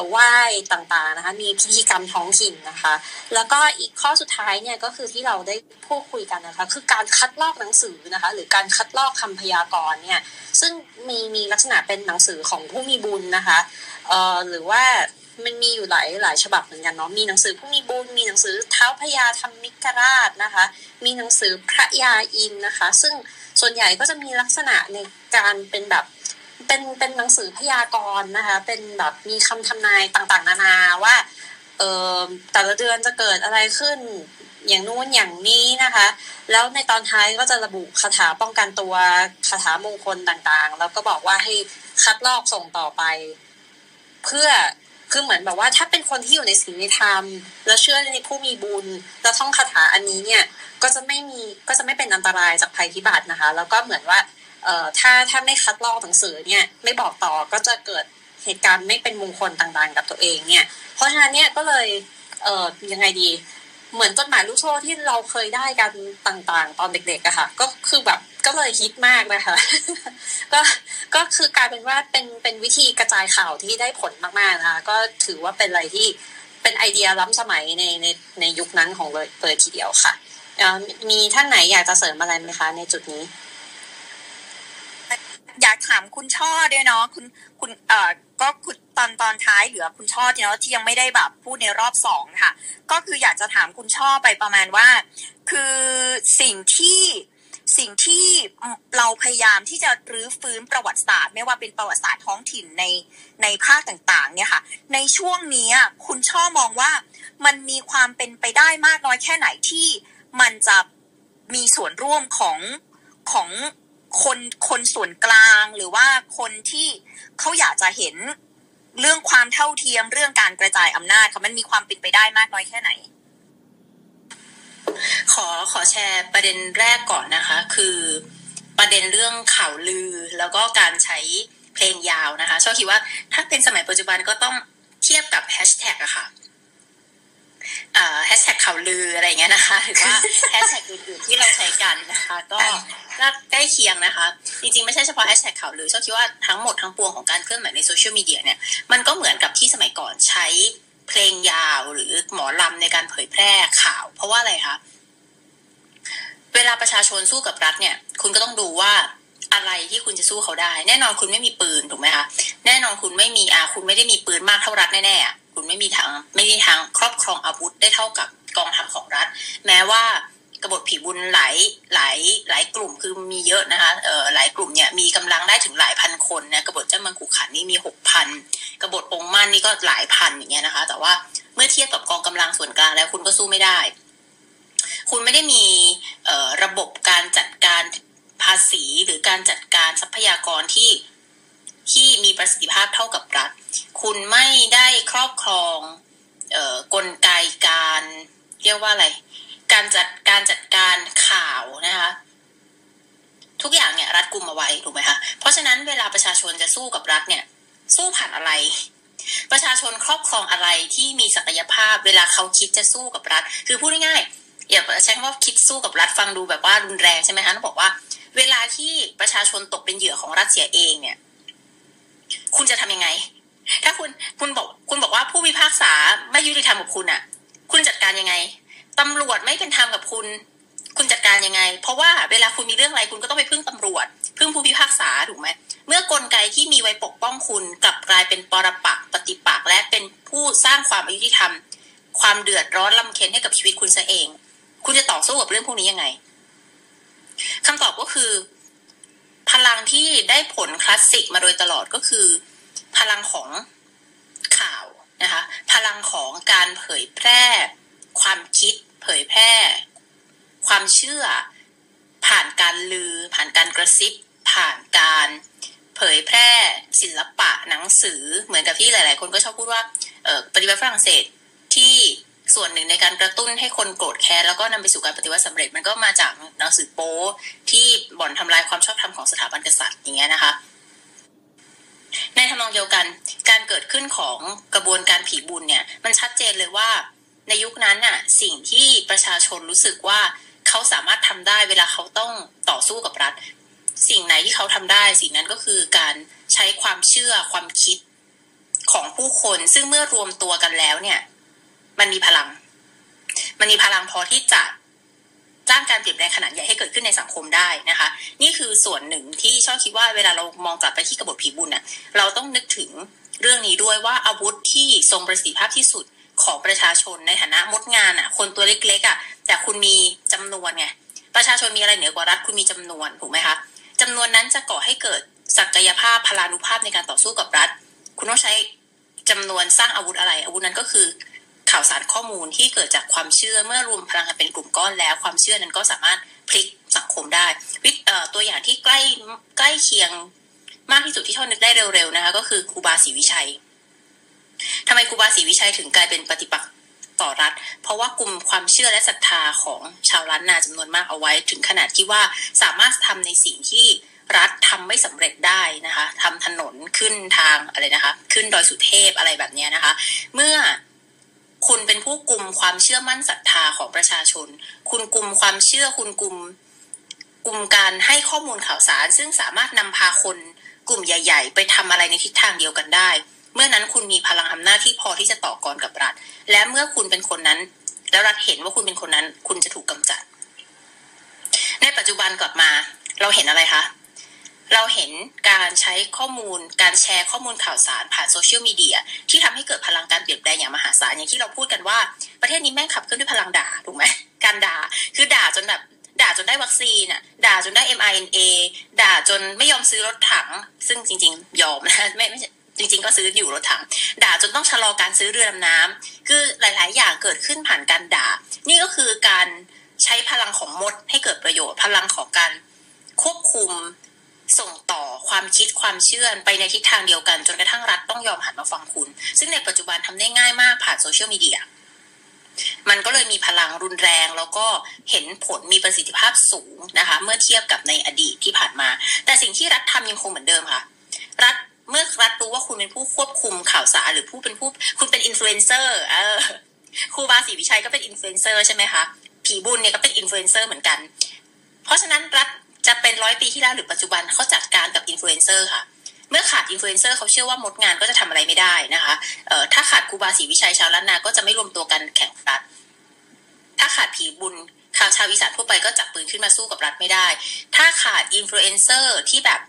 ไหว้ต่างๆนะคะ มีพิธีกรรมท้องถิ่นนะคะ แล้วก็อีกข้อสุดท้ายเนี่ยก็คือที่เราได้พูดคุยกันนะคะ คือการคัดลอกหนังสือนะคะ หรือการคัดลอกคำพยากรณ์เนี่ย ซึ่งมีมีลักษณะเป็นหนังสือของผู้มีบุญนะคะเอ่อหรือว่ามันมีอยู่หลายหลายฉบับเหมือนกันเนาะ มีหนังสือผู้มีบุญ มีหนังสือเท้าพญาธรรมิกราชนะคะ มีหนังสือพระยาอินนะคะ ซึ่งส่วนใหญ่ก็จะมีลักษณะในการเป็นแบบ เป็นเป็นหนังสือพยากรณ์นะคะ เป็นแบบมีคำทำนายต่างๆ นานาว่า เออแต่ละเดือนจะเกิดอะไรขึ้น อย่างนู้นอย่างนี้นะคะ แล้วในตอนท้ายก็จะระบุคาถาป้องกันตัวคาถามงคลต่างๆ แล้วก็บอกว่าให้คัดลอกส่งต่อไป เพื่อคือเหมือนแบบว่าถ้าเป็นคนที่อยู่ในศีลธรรม แล้วเชื่อในผู้มีบุญ แล้วท่องคาถาอันนี้เนี่ย ก็จะไม่มีก็จะไม่เป็นอันตรายจากภัยพิบัตินะคะ แล้วก็เหมือนว่า เอ่อถ้าถ้าไม่คัดลอกหนังสือเนี่ยไม่บอกต่อก็จะเกิดเหตุการณ์ไม่เป็นมงคลต่างๆ กับตัวเองเนี่ย เพราะฉะนั้นเนี่ยก็เลยเอ่อยังไงดีเหมือนจดหมายลูกโซ่ที่เราเคยได้กันต่างๆ ตอนเด็กๆอะค่ะ ก็คือแบบก็เลยฮิตมากนะคะ ก็ก็คือกลายเป็นว่าเป็นเป็นวิธีกระจายข่าวที่ได้ผลมากๆนะคะก็ถือว่าเป็นอะไรที่เป็นไอเดียล้ำสมัยในในในยุคนั้นของเลยเลยทีเดียวค่ะมีท่านไหนอยากจะเสริมอะไรไหมคะในจุดนี้ อยากถามคุณช่อด้วยเนาะคุณคุณเอ่อก็คุณตอนตอนท้ายเหลือคุณช่อเนาะที่ยังไม่ได้แบบพูดในรอบสองค่ะ ก็คืออยากจะถามคุณช่อไปประมาณว่า คือสิ่งที่สิ่งที่เราพยายามที่จะรื้อฟื้นประวัติศาสตร์ ไม่ว่าเป็นประวัติศาสตร์ท้องถิ่นในในภาคต่างๆ เนี่ยค่ะ ในช่วงนี้คุณช่อมองว่ามันมีความเป็นไปได้มากน้อยแค่ไหนที่มันจะมีส่วนร่วมของของ คนคนส่วนกลางหรือว่าคนที่เขาอยากจะเห็นเรื่องความเท่าเทียมเรื่องการกระจายอำนาจค่ะมันมีความเป็นไปได้มากน้อยแค่ไหน ขอขอแชร์ประเด็นแรกก่อนนะคะ คือประเด็นเรื่องข่าวลือแล้วก็การใช้เพลงยาวนะคะชอบคิดว่าถ้าเป็นสมัยปัจจุบันก็ต้องเทียบกับแฮชแท็กอะค่ะ แฮชแท็กข่าวลืออะไรเงี้ยนะคะ หรือว่าแฮชแท็กอื่นๆที่เราใช้กันนะคะ ก็ใกล้เคียงนะคะ จริงๆ ไม่ใช่เฉพาะแฮชแท็กข่าวลือชอบคิดว่าทั้งหมดทั้งปวงของการเคลื่อนไหวในโซเชียลมีเดียเนี่ยมันก็เหมือนกับที่สมัยก่อนใช้เพลงยาวหรือหมอลำในการเผยแพร่ข่าว เพราะว่าอะไรคะเวลาประชาชนสู้กับรัฐเนี่ย คุณก็ต้องดูว่าอะไรที่คุณจะสู้เขาได้ แน่นอนคุณไม่มีปืนถูกไหมคะแน่นอนคุณไม่มีอาคุณไม่ได้มีปืนมากเท่ารัฐแน่ๆคุณ ไม่มีทางไม่ได้ทางครอบครองอาวุธได้เท่ากับกองทัพของรัฐ แม้ว่ากบฏผีบุญหลายหลายหลายกลุ่มคือมีเยอะนะคะเอ่อหลายกลุ่มเนี่ยมีกำลังได้ถึงหลายพันคนนะกบฏเจ้ามืองขุขันนี่มีหกพันกบฏองค์มั่นนี่ก็หลายพันอย่างเงี้ยนะคะ แต่ว่าเมื่อเทียบกับกองกำลังส่วนกลางแล้วคุณก็สู้ไม่ได้ คุณไม่ได้มีเอ่อระบบการจัดการภาษีหรือการจัดการทรัพยากรที่ ที่มีประสิทธิภาพเท่ากับรัฐ คุณไม่ได้ครอบครองเอ่อกลไกการเรียกว่าอะไร การจัดการจัดการข่าวนะคะทุกอย่างเนี่ยรัฐกลุ่มเอาไว้ถูกไหมคะ เพราะฉะนั้นเวลาประชาชนจะสู้กับรัฐเนี่ยสู้ผ่านอะไร ประชาชนครอบครองอะไรที่มีศักยภาพ เวลาเขาคิดจะสู้กับรัฐ คือพูดง่ายๆอย่าใช้คำว่าคิดสู้กับรัฐฟังดูแบบว่ารุนแรงใช่ไหมคะต้องบอกว่า เวลาที่ประชาชนตกเป็นเหยื่อของรัฐเสียเองเนี่ย คุณจะทำยังไง ถ้าคุณคุณบอกคุณบอกว่าผู้พิพากษาไม่ยุติธรรมกับคุณอะ คุณจัดการยังไงตำรวจไม่เป็นธรรมกับคุณ คุณจัดการยังไง เพราะว่าเวลาคุณมีเรื่องอะไรคุณก็ต้องไปพึ่งตำรวจ พึ่งผู้พิพากษาถูกไหมเมื่อกลไกที่มีไว้ปกป้องคุณกลับกลายเป็นปรปักปฏิปักษ์และเป็นผู้สร้างความอายุติธรรม ความเดือดร้อนลำเค็ญให้กับชีวิตคุณซะเอง คุณจะต่อสู้กับเรื่องพวกนี้ยังไงคำตอบก็คือ พลังที่ได้ผลคลาสสิกมาโดยตลอดก็คือ พลังของข่าวนะคะ พลังของการเผยแพร่ ความคิด เผยแพร่ ความเชื่อ ผ่านการลือ ผ่านการกระซิบ ผ่านการเผยแพร่ศิลปะหนังสือเหมือนกับที่หลาย ๆ คนก็ชอบพูดว่าปฏิวัติฝรั่งเศสที่ ส่วนหนึ่งในการกระตุ้นให้คนโกรธแค้นแล้วก็นำไปสู่การปฏิวัติสำเร็จมันก็มาจากหนังสือโป๊ที่บ่อนทำลายความชอบธรรมของสถาบันกษัตริย์อย่างเงี้ยนะคะในทำนองเดียวกันการเกิดขึ้นของกระบวนการผีบุญเนี่ยมันชัดเจนเลยว่าในยุคนั้นน่ะสิ่งที่ประชาชนรู้สึกว่าเขาสามารถทำได้เวลาเขาต้องต่อสู้กับรัฐ สิ่งไหนที่เขาทำได้ สิ่งนั้นก็คือการใช้ความเชื่อความคิดของผู้คน ซึ่งเมื่อรวมตัวกันแล้วเนี่ย มันมีพลัง มันมีพลังพอที่จะสร้างการเปลี่ยนแปลงขนาดใหญ่ให้เกิดขึ้นในสังคมได้นะคะ นี่คือส่วนหนึ่งที่ชอบคิดว่าเวลาเรามองกลับไปที่กบฏผีบุญน่ะเราต้องนึกถึงเรื่องนี้ด้วยว่าอาวุธที่ทรงประสิทธิภาพที่สุดของประชาชนในฐานะมดงานอะ คนตัวเล็กๆอะ แต่คุณมีจำนวนไงประชาชนมีอะไรเหนือกว่ารัฐคุณมีจำนวนถูกไหมคะจำนวนนั้นจะก่อให้เกิดศักยภาพพลานุภาพในการต่อสู้กับรัฐ คุณต้องใช้จำนวนสร้างอาวุธอะไร อาวุธนั้นก็คือ ข่าวสารข้อมูลที่เกิดจากความเชื่อเมื่อรวมพลังกันเป็นกลุ่มก้อนแล้ว ความเชื่อนั้นก็สามารถพลิกสังคมได้วิตัวอย่างที่ใกล้ใกล้เคียงมากที่สุดที่ชอบนึกได้เร็วๆนะคะก็คือครูบาศรีวิชัยทำไมครูบาศรีวิชัยถึงกลายเป็นปฏิปักษ์ต่อรัฐ เพราะว่ากลุ่มความเชื่อและศรัทธาของชาวล้านนาจำนวนมากเอาไว้ ถึงขนาดที่ว่าสามารถทำในสิ่งที่รัฐทำไม่สำเร็จได้นะคะทำถนนขึ้นทางอะไรนะคะ ขึ้นดอยสุเทพอะไรแบบเนี้ยนะคะ เมื่อ คุณเป็นผู้กลุ่มความเชื่อมั่นศรัทธาของประชาชน คุณกลุ่มความเชื่อคุณกลุ่มกลุ่มการให้ข้อมูลข่าวสาร ซึ่งสามารถนำพาคนกลุ่มใหญ่ ๆ ไปทำอะไรในทิศทางเดียวกันได้ เมื่อนั้นคุณมีพลังอำนาจที่พอที่จะต่อกรกับรัฐ และเมื่อคุณเป็นคนนั้น แล้วรัฐเห็นว่าคุณเป็นคนนั้น คุณจะถูกกำจัด ในปัจจุบันกลับมา เราเห็นอะไรคะ เราเห็นการใช้ข้อมูล การแชร์ข้อมูลข่าวสารผ่านโซเชียลมีเดียที่ทำให้เกิดพลังการเปลี่ยนแปลงอย่างมหาศาลอย่างที่เราพูดกันว่าประเทศนี้แม่งขับเคลื่อนด้วยพลังด่าถูกไหมการด่าคือด่าจนแบบด่าจนได้วัคซีนอะด่าจนได้ mRNA ด่าจนไม่ยอมซื้อรถถัง ซึ่งจริง ๆ ยอมนะไม่ไม่จริง ๆ ก็ซื้ออยู่รถถัง ด่าจนต้องชะลอการซื้อเรือดำน้ำคือหลาย ๆ อย่างเกิดขึ้นผ่านการด่า นี่ก็คือการใช้พลังของมดให้เกิดประโยชน์ พลังของการควบคุม ส่งต่อความคิดความเชื่อไปในทิศทางเดียวกันจนกระทั่งรัฐต้องยอมหันมาฟังคุณ ซึ่งในปัจจุบันทำได้ง่ายมากผ่านโซเชียลมีเดียมันก็เลยมีพลังรุนแรง แล้วก็เห็นผลมีประสิทธิภาพสูงนะคะ เมื่อเทียบกับในอดีตที่ผ่านมา แต่สิ่งที่รัฐทำยังคงเหมือนเดิมค่ะ รัฐเมื่อรัฐรู้ว่าคุณเป็นผู้ควบคุมข่าวสารหรือผู้เป็นผู้คุณเป็นอินฟลูเอนเซอร์เออครูบาศรีวิชัยก็เป็นอินฟลูเอนเซอร์ใช่ไหมคะผีบุญเนี่ยก็เป็นอินฟลูเอนเซอร์เหมือนกัน เพราะฉะนั้นรัฐ จะเป็นร้อยปีที่แล้วหรือปัจจุบันเขาจัดการกับอินฟลูเอนเซอร์ค่ะ เมื่อขาดอินฟลูเอนเซอร์เขาเชื่อว่ามดงานก็จะทำอะไรไม่ได้นะคะเอ่อถ้าขาดครูบาศรีวิชัยชาวล้านนาก็จะไม่รวมตัวกันแข่งรัฐถ้าขาดผีบุญข่าวชาวอีสานทั่วไปก็จับปืนขึ้นมาสู้กับรัฐไม่ได้ ถ้าขาดอินฟลูเอนเซอร์ที่แบบ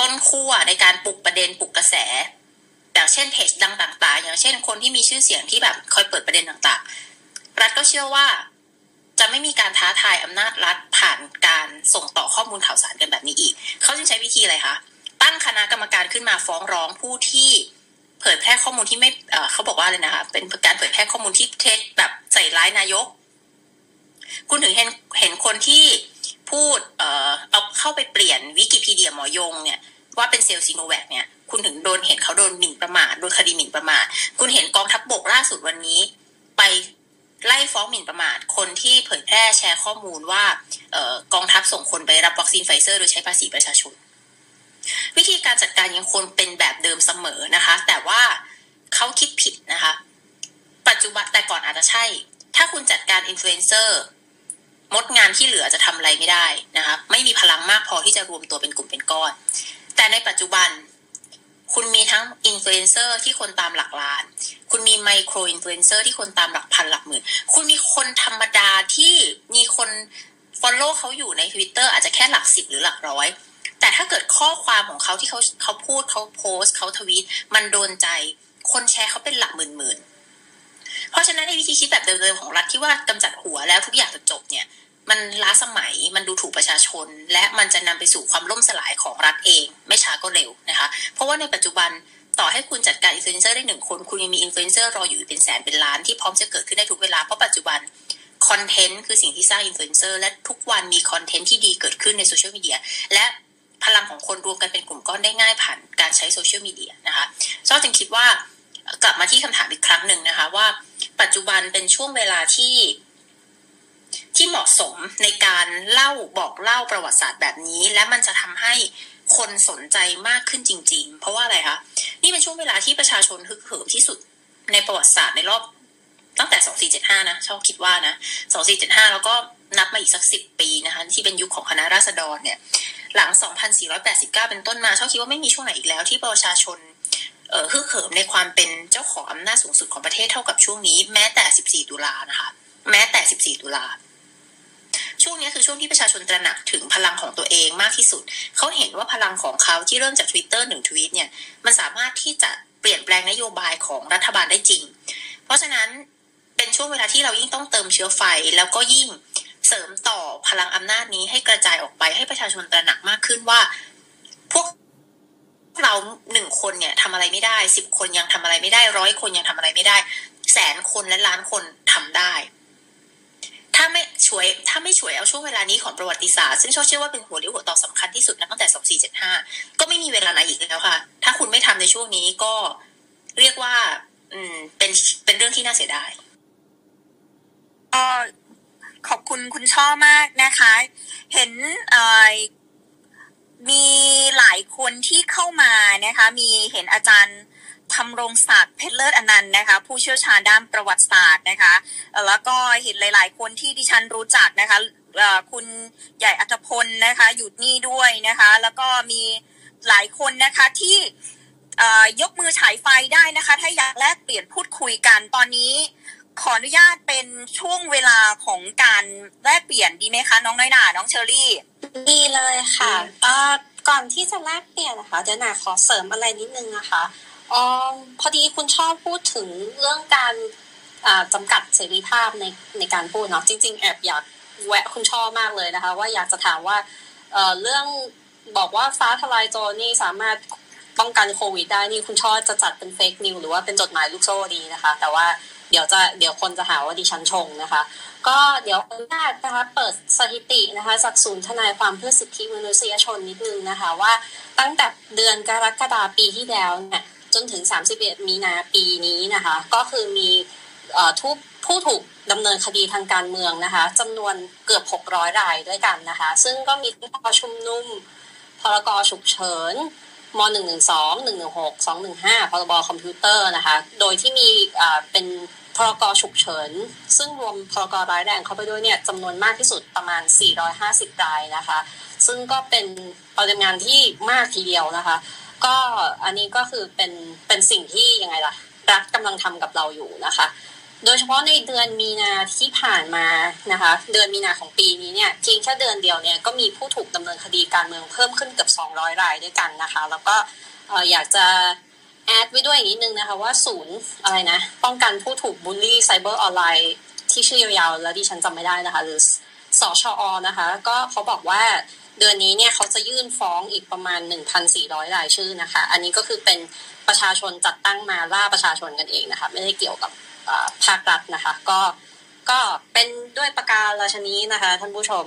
ต้นขั้วในการปลุกประเด็นปลุกกระแสอย่างเช่นเพจดังต่างๆ อย่างเช่นคนที่มีชื่อเสียงที่แบบคอยเปิดประเด็นต่างๆ รัฐก็เชื่อว่า จะไม่มีการท้าทายอำนาจรัฐผ่านการส่งต่อข้อมูลข่าวสารกันแบบนี้อีก เขาจึงใช้วิธีอะไรคะ ตั้งคณะกรรมการขึ้นมาฟ้องร้องผู้ที่เผยแพร่ข้อมูลที่ไม่เขาบอกว่าเลยนะคะ เป็นการเผยแพร่ข้อมูลที่เท็จแบบใส่ร้ายนายก คุณถึงเห็นเห็นคนที่พูดเอ่อเอาเข้าไปเปลี่ยนวิกิพีเดียหมอยงเนี่ยว่าเป็นเซิโนแวคเนี่ย คุณถึงโดนเห็นเขาโดนหมิ่นประมาทโดนคดีหมิ่นประมาทคุณเห็นกองทัพบกล่าสุดวันนี้ ไป ไล่ฟ้องหมิ่นประมาทคนที่เผยแพร่แชร์ข้อมูลว่าเออกองทัพส่งคนไปรับวัคซีนไฟเซอร์โดยใช้ภาษีประชาชน วิธีการจัดการยังคงเป็นแบบเดิมเสมอนะคะ แต่ว่าเขาคิดผิดนะคะ ปัจจุบันแต่ก่อนอาจจะใช่ ถ้าคุณจัดการอินฟลูเอนเซอร์มดงานที่เหลือจะทำอะไรไม่ได้นะคะ ไม่มีพลังมากพอที่จะรวมตัวเป็นกลุ่มเป็นก้อน แต่ในปัจจุบัน คุณมีทั้งอินฟลูเอนเซอร์ที่คนตามหลักล้าน คุณมี micro influencer ที่คนตามหลักพันหลักหมื่น คุณมีคนธรรมดาที่มีคนfollow เขาอยู่ใน Twitter อาจจะแค่หลักสิบหรือหลักร้อย แต่ถ้าเกิดข้อความของเขาที่เขาเขาพูดเขาโพสต์เขาทวีตมันโดนใจ คนแชร์เขาเป็นหลักหมื่นหมื่นเพราะฉะนั้นในวิธีคิดแบบเดิมๆของรัฐที่ว่ากำจัดหัวแล้วทุกอย่างจะจบเนี่ย มันล้าสมัยมันดูถูกประชาชน และมันจะนำไปสู่ความล่มสลายของรัฐเอง ไม่ช้าก็เร็วนะคะ เพราะว่าในปัจจุบันต่อให้คุณจัดการอินฟลูเอนเซอร์ได้หนึ่งคน คุณยังมีอินฟลูเอนเซอร์รออยู่เป็นแสนเป็นล้านที่พร้อมจะเกิดขึ้นได้ทุกเวลา เพราะปัจจุบันcontent คือสิ่งที่สร้างอินฟลูเอนเซอร์และทุกวันมี content ที่ดีเกิดขึ้นในโซเชียลมีเดียและพลังของคนรวมกันเป็นกลุ่มก้อนได้ง่ายผ่านการใช้โซเชียลมีเดียนะคะซอจึงคิดว่ากลับมาที่คำถามอีกครั้งหนึ่งนะคะว่า ปัจจุบันเป็นช่วงเวลาที่ ที่เหมาะสมในการเล่าบอกเล่าประวัติศาสตร์แบบนี้ และมันจะทำให้คนสนใจมากขึ้นจริง ๆ เพราะว่าอะไรคะนี่เป็นช่วงเวลาที่ประชาชนฮึกเหิมที่สุดในประวัติศาสตร์ในรอบตั้งแต่2475นะชอบคิดว่านะ2475แล้วก็นับมาอีกสักสิบปีนะคะที่เป็นยุคของคณะราษฎรเนี่ย หลัง 2489 เป็นต้นมาชอบคิดว่าไม่มีช่วงไหนอีกแล้ว ที่ประชาชนเอ่อฮึกเหิมในความเป็นเจ้าของอำนาจสูงสุดของประเทศเท่ากับช่วงนี้ แม้แต่ 14 ตุลานะคะ แม้แต่ 14 ตุลาช่วงนี้คือช่วงที่ประชาชนตระหนักถึงพลังของตัวเองมากที่สุด เขาเห็นว่าพลังของเขาที่เริ่มจาก Twitter หนึ่งทวีตเนี่ยมันสามารถที่จะเปลี่ยนแปลงนโยบายของรัฐบาลได้จริง เพราะฉะนั้นเป็นช่วงเวลาที่เรายิ่งต้องเติมเชื้อไฟแล้วก็ยิ่งเสริมต่อพลังอำนาจนี้ให้กระจายออกไปให้ประชาชนตระหนักมากขึ้นว่า พวกเราหนึ่งคนเนี่ยทำอะไรไม่ได้สิบคนยังทำอะไรไม่ได้ร้อยคนยังทำอะไรไม่ได้ แสนคนและล้านคนทำได้ ไม่ช่วยถ้าไม่ช่วยเอาช่วงเวลานี้ของประวัติศาสตร์ซึ่งชอบเชื่อว่าเป็นหัวเรี่ยวหัวต่อสำคัญที่สุดนะตั้งแต่สองสี่เจ็ดห้าก็ไม่มีเวลาไหนอีกแล้วค่ะ ถ้าคุณไม่ทำในช่วงนี้ก็เรียกว่า อืม เป็นเป็นเรื่องที่น่าเสียดายก็ขอบคุณคุณช่อมากนะคะ เห็นเอ่อมีหลายคนที่เข้ามานะคะ มีเห็นอาจารย์ ทำรงศักดิ์เพชรเลิศอนันต์นะคะ ผู้เชี่ยวชาญด้านประวัติศาสตร์นะคะเอ่อแล้วก็เห็นหลาย ๆ คนที่ดิฉันรู้จักนะคะเอ่อคุณใหญ่อัธพลนะคะอยู่นี่ด้วยนะคะ แล้วก็มีหลายคนนะคะที่เอ่อยกมือฉายไฟได้นะคะ ถ้าอยากแลกเปลี่ยนพูดคุยกันตอนนี้ ขออนุญาตเป็นช่วงเวลาของการแลกเปลี่ยนดีไหมคะน้องน้อยหนาน้องเชอรี่ดีเลยค่ะเอ่อก่อนที่จะแลกเปลี่ยนนะคะเดี๋ยวหนาขอเสริมอะไรนิดนึงนะคะ อ๋อพอดีคุณชอบพูดถึงเรื่องการจำกัดเสรีภาพในในการพูดเนาะจริง ๆ แอบอยากแวะคุณชอบมากเลยนะคะ ว่าอยากจะถามว่าเเรื่องบอกว่าฟ้าทลายโจรนี่สามารถป้องกันโควิดได้นี่คุณชอบจะจัดเป็นเฟกนิวหรือว่าเป็นจดหมายลูกโซ่ดีนะคะ แต่ว่าเดี๋ยวจะเดี๋ยวคนจะหาว่าดิฉันชงนะคะ ก็เดี๋ยวอนุญาตนะคะเปิดสถิตินะคะจากศูนย์ทนายความเพื่อสิทธิมนุษยชนนิดนึงนะคะ ว่าตั้งแต่เดือนกรกฎาปีที่แล้วเนี่ย จนถึง 31 มีนาปีนี้นะคะ ก็คือมีอทุกผู้ถูกดำเนินคดีทางการเมืองนะคะจำนวนเกือบ 600 รายด้วยกันนะคะ ซึ่งก็มีพรชุมนุมพรกฉุกเฉินม .112 116 215 พรบคอมพิวเตอร์นะคะ โดยที่มีเป็นพรกฉุกเฉิน ซึ่งรวมพรกร้ายแรงเข้าไปด้วยเนี่ยจำนวนมากที่สุดประมาณ 450 รายนะคะ ซึ่งก็เป็นปริมาณที่มากทีเดียวนะคะ ก็อันนี้ก็คือเป็นเป็นสิ่งที่ยังไงล่ะ รัฐกำลังทำกับเราอยู่นะคะ โดยเฉพาะในเดือนมีนาที่ผ่านมานะคะ เดือนมีนาของปีนี้เนี่ยเพียงแค่เดือนเดียวเนี่ยก็มีผู้ถูกดำเนินคดีการเมืองเพิ่มขึ้นเกือบ200 รายด้วยกันนะคะ แล้วก็อยากจะ add ไว้ด้วยอีกนิดนึงนะคะว่าศูนย์อะไรนะ ป้องกันผู้ถูก bully cyber online ที่ชื่อยาวๆ แล้วดิฉันจำไม่ได้นะคะ หรือสชอนะคะ ก็เขาบอกว่า เดือนนี้เนี่ยเขาจะยื่นฟ้องอีกประมาณ 1,400 รายชื่อนะคะ อันนี้ก็คือเป็นประชาชนจัดตั้งมาล่าประชาชนกันเองนะคะ ไม่ได้เกี่ยวกับภาครัฐนะคะ ก็ก็เป็นด้วยประการราชนี้นะคะ ท่านผู้ชม